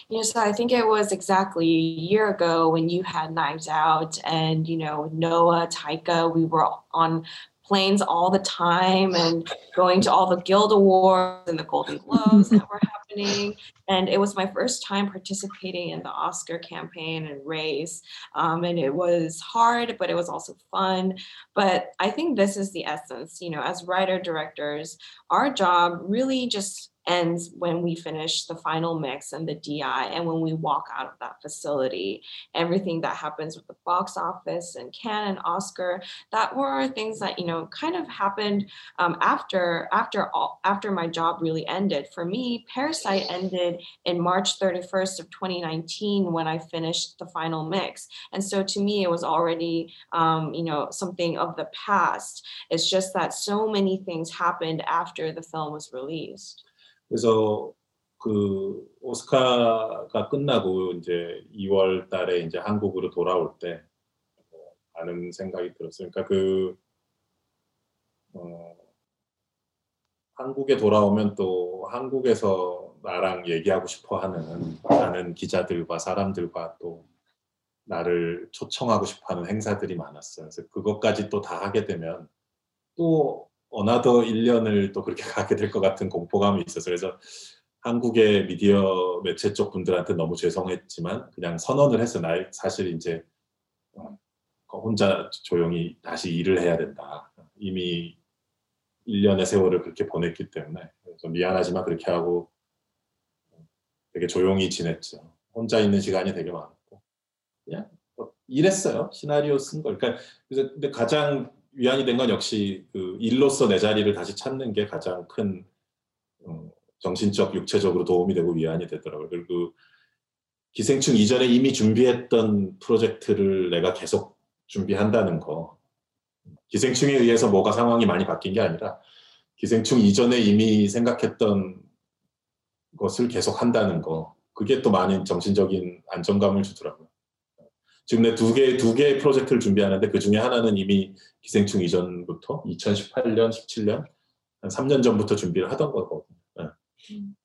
You know, so I think it was exactly a year ago when you had Knives Out and, you know, Noah, Taika, we were on planes all the time and going to all the Guild Awards and the Golden Globes that were happening. And it was my first time participating in the Oscar campaign and race. Um, and it was hard, but it was also fun. But I think this is the essence, you know, as writer directors, our job really just ends when we finish the final mix and the DI and when we walk out of that facility. Everything that happens with the box office and Cannes and Oscar, that were things that, you know, kind of happened um, after after all after my job really ended. For me, Parasite ended in March 31st of 2019 when I finished the final mix. And so to me, it was already um, you know, something of the past. It's just that so many things happened after the film was released. 그래서 그 오스카가 끝나고 이제 2월 달에 이제 한국으로 돌아올 때 많은 생각이 들었어요. 그러니까 그 어, 한국에 돌아오면 또 한국에서 나랑 얘기하고 싶어 하는 많은 기자들과 사람들과 또 나를 초청하고 싶어 하는 행사들이 많았어요. 그래서 그것까지 또 다 하게 되면 또 어나더 1년을 또 그렇게 가게 될 것 같은 공포감이 있어서 그래서 한국의 미디어 매체 쪽 분들한테 너무 죄송했지만 그냥 선언을 해서 나 사실 이제 어, 혼자 조용히 다시 일을 해야 된다. 이미 1년의 세월을 그렇게 보냈기 때문에 그래서 미안하지만 그렇게 하고 되게 조용히 지냈죠. 혼자 있는 시간이 되게 많았고 그냥 뭐 일했어요. 시나리오 쓴 걸. 그러니까 근데 가장 위안이 된 건 역시 그 일로서 내 자리를 다시 찾는 게 가장 큰 어, 정신적, 육체적으로 도움이 되고 위안이 되더라고요. 그리고 그 기생충 이전에 이미 준비했던 프로젝트를 내가 계속 준비한다는 거. 기생충에 의해서 뭐가 상황이 많이 바뀐 게 아니라 기생충 이전에 이미 생각했던 것을 계속 한다는 거. 그게 또 많은 정신적인 안정감을 주더라고요. 지금 내 두 개, 두 개의 프로젝트를 준비하는데 그 중에 하나는 이미 기생충 이전부터 2018년, 17년, 한 3년 전부터 준비를 하던 거거든요. 네. 음.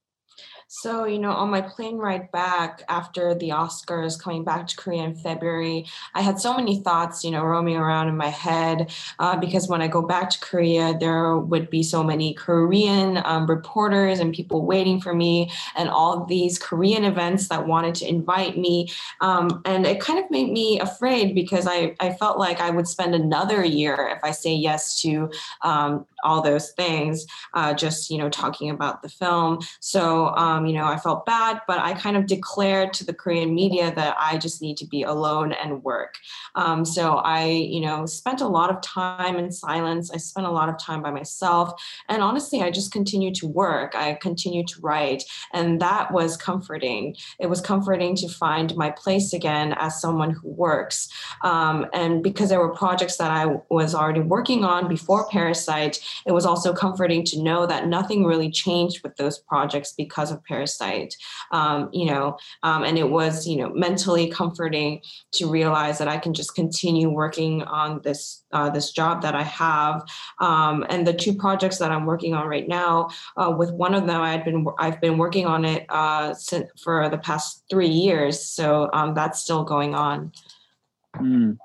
So, you know, on my plane ride back after the Oscars, coming back to Korea in February, I had so many thoughts, you know, roaming around in my head uh, because when I go back to Korea, there would be so many Korean um, reporters and people waiting for me, and all these Korean events that wanted to invite me. Um, and it kind of made me afraid because I, I felt like I would spend another year if I say yes to um, all those things, uh, just, you know, talking about the film. So, um, you know, I felt bad, but I kind of declared to the Korean media that I just need to be alone and work. Um, so I, you know, spent a lot of time in silence. I spent a lot of time by myself. And honestly, I just continued to work. I continued to write. And that was comforting. It was comforting to find my place again as someone who works. Um, and because there were projects that I was already working on before Parasite, it was also comforting to know that nothing really changed with those projects because of Parasite. Um, you know, um, and it was, you know, mentally comforting to realize that I can just continue working on this uh, this job that I have. Um, and the two projects that I'm working on right now, uh, with one of them, I've been I've been working on it uh, for the past three years, so um, that's still going on. Mm.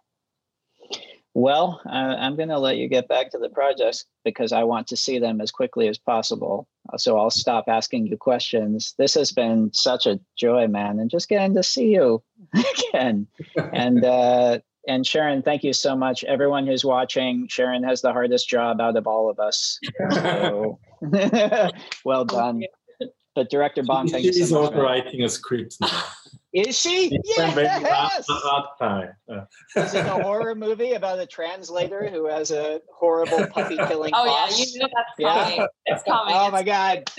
Well, uh, I'm going to let you get back to the projects because I want to see them as quickly as possible. So I'll stop asking you questions. This has been such a joy, man, and just getting to see you again. and uh, and Sharon, thank you so much. Everyone who's watching, Sharon has the hardest job out of all of us. So well done. But director Bong, thank you so much. She's also writing a script now. Is she? Yes. Is it a horror movie about a translator who has a horrible puppy killing? Oh boss? yeah, you know that's coming. Yeah. It's coming. Oh my god.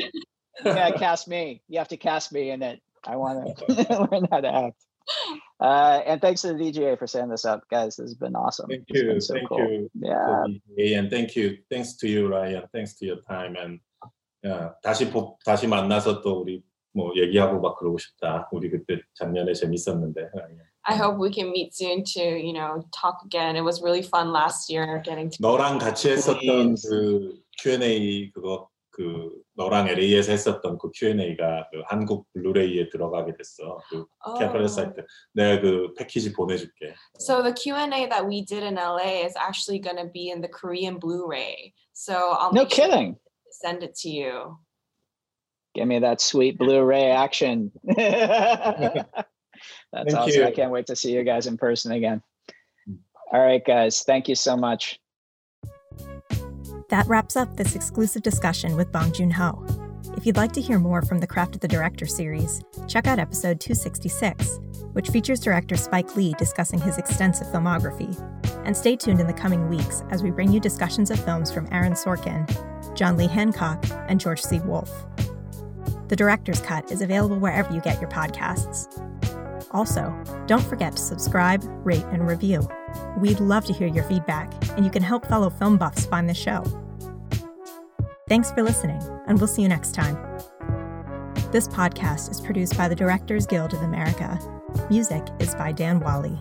yeah, cast me. You have to cast me in it. I want to learn how to act. Uh, and thanks to the DGA for setting this up, guys. This has been awesome. Thank you. So thank cool. you. Yeah. And thank you. Thanks to you, Rian. Thanks to your time. And yeah, 다시 다시 만나서 또 우리 뭐 얘기하고 막 그러고 싶다. 우리 그때 작년에 재밌었는데. I hope we can meet soon to, you know, talk again. It was really fun last year getting to 너랑 같이 했었던. 그 Q&A 그거 그 너랑 LA에서 했었던 그 Q&A가 그 한국 블루레이에 들어가게 됐어. 그 캐퍼레 Oh. 사이트. 내가 그 패키지 보내줄게. So the Q&A that we did in LA is actually going to be in the Korean Blu-ray. So I'll No sure kidding. to send it to you. Give me that sweet Blu-ray action. That's Thank awesome. I can't wait to see you guys in person again. Hmm. All right, guys. Thank you so much. That wraps up this exclusive discussion with Bong Joon Ho. If you'd like to hear more from the Craft of the Director series, check out episode 266, which features director Spike Lee discussing his extensive filmography. And stay tuned in the coming weeks as we bring you discussions of films from Aaron Sorkin, John Lee Hancock, and George C. Wolfe. The Director's Cut is available wherever you get your podcasts. Also, don't forget to subscribe, rate, and review. We'd love to hear your feedback, and you can help fellow film buffs find the show. Thanks for listening, and we'll see you next time. This podcast is produced by the Directors Guild of America. Music is by Dan Wally.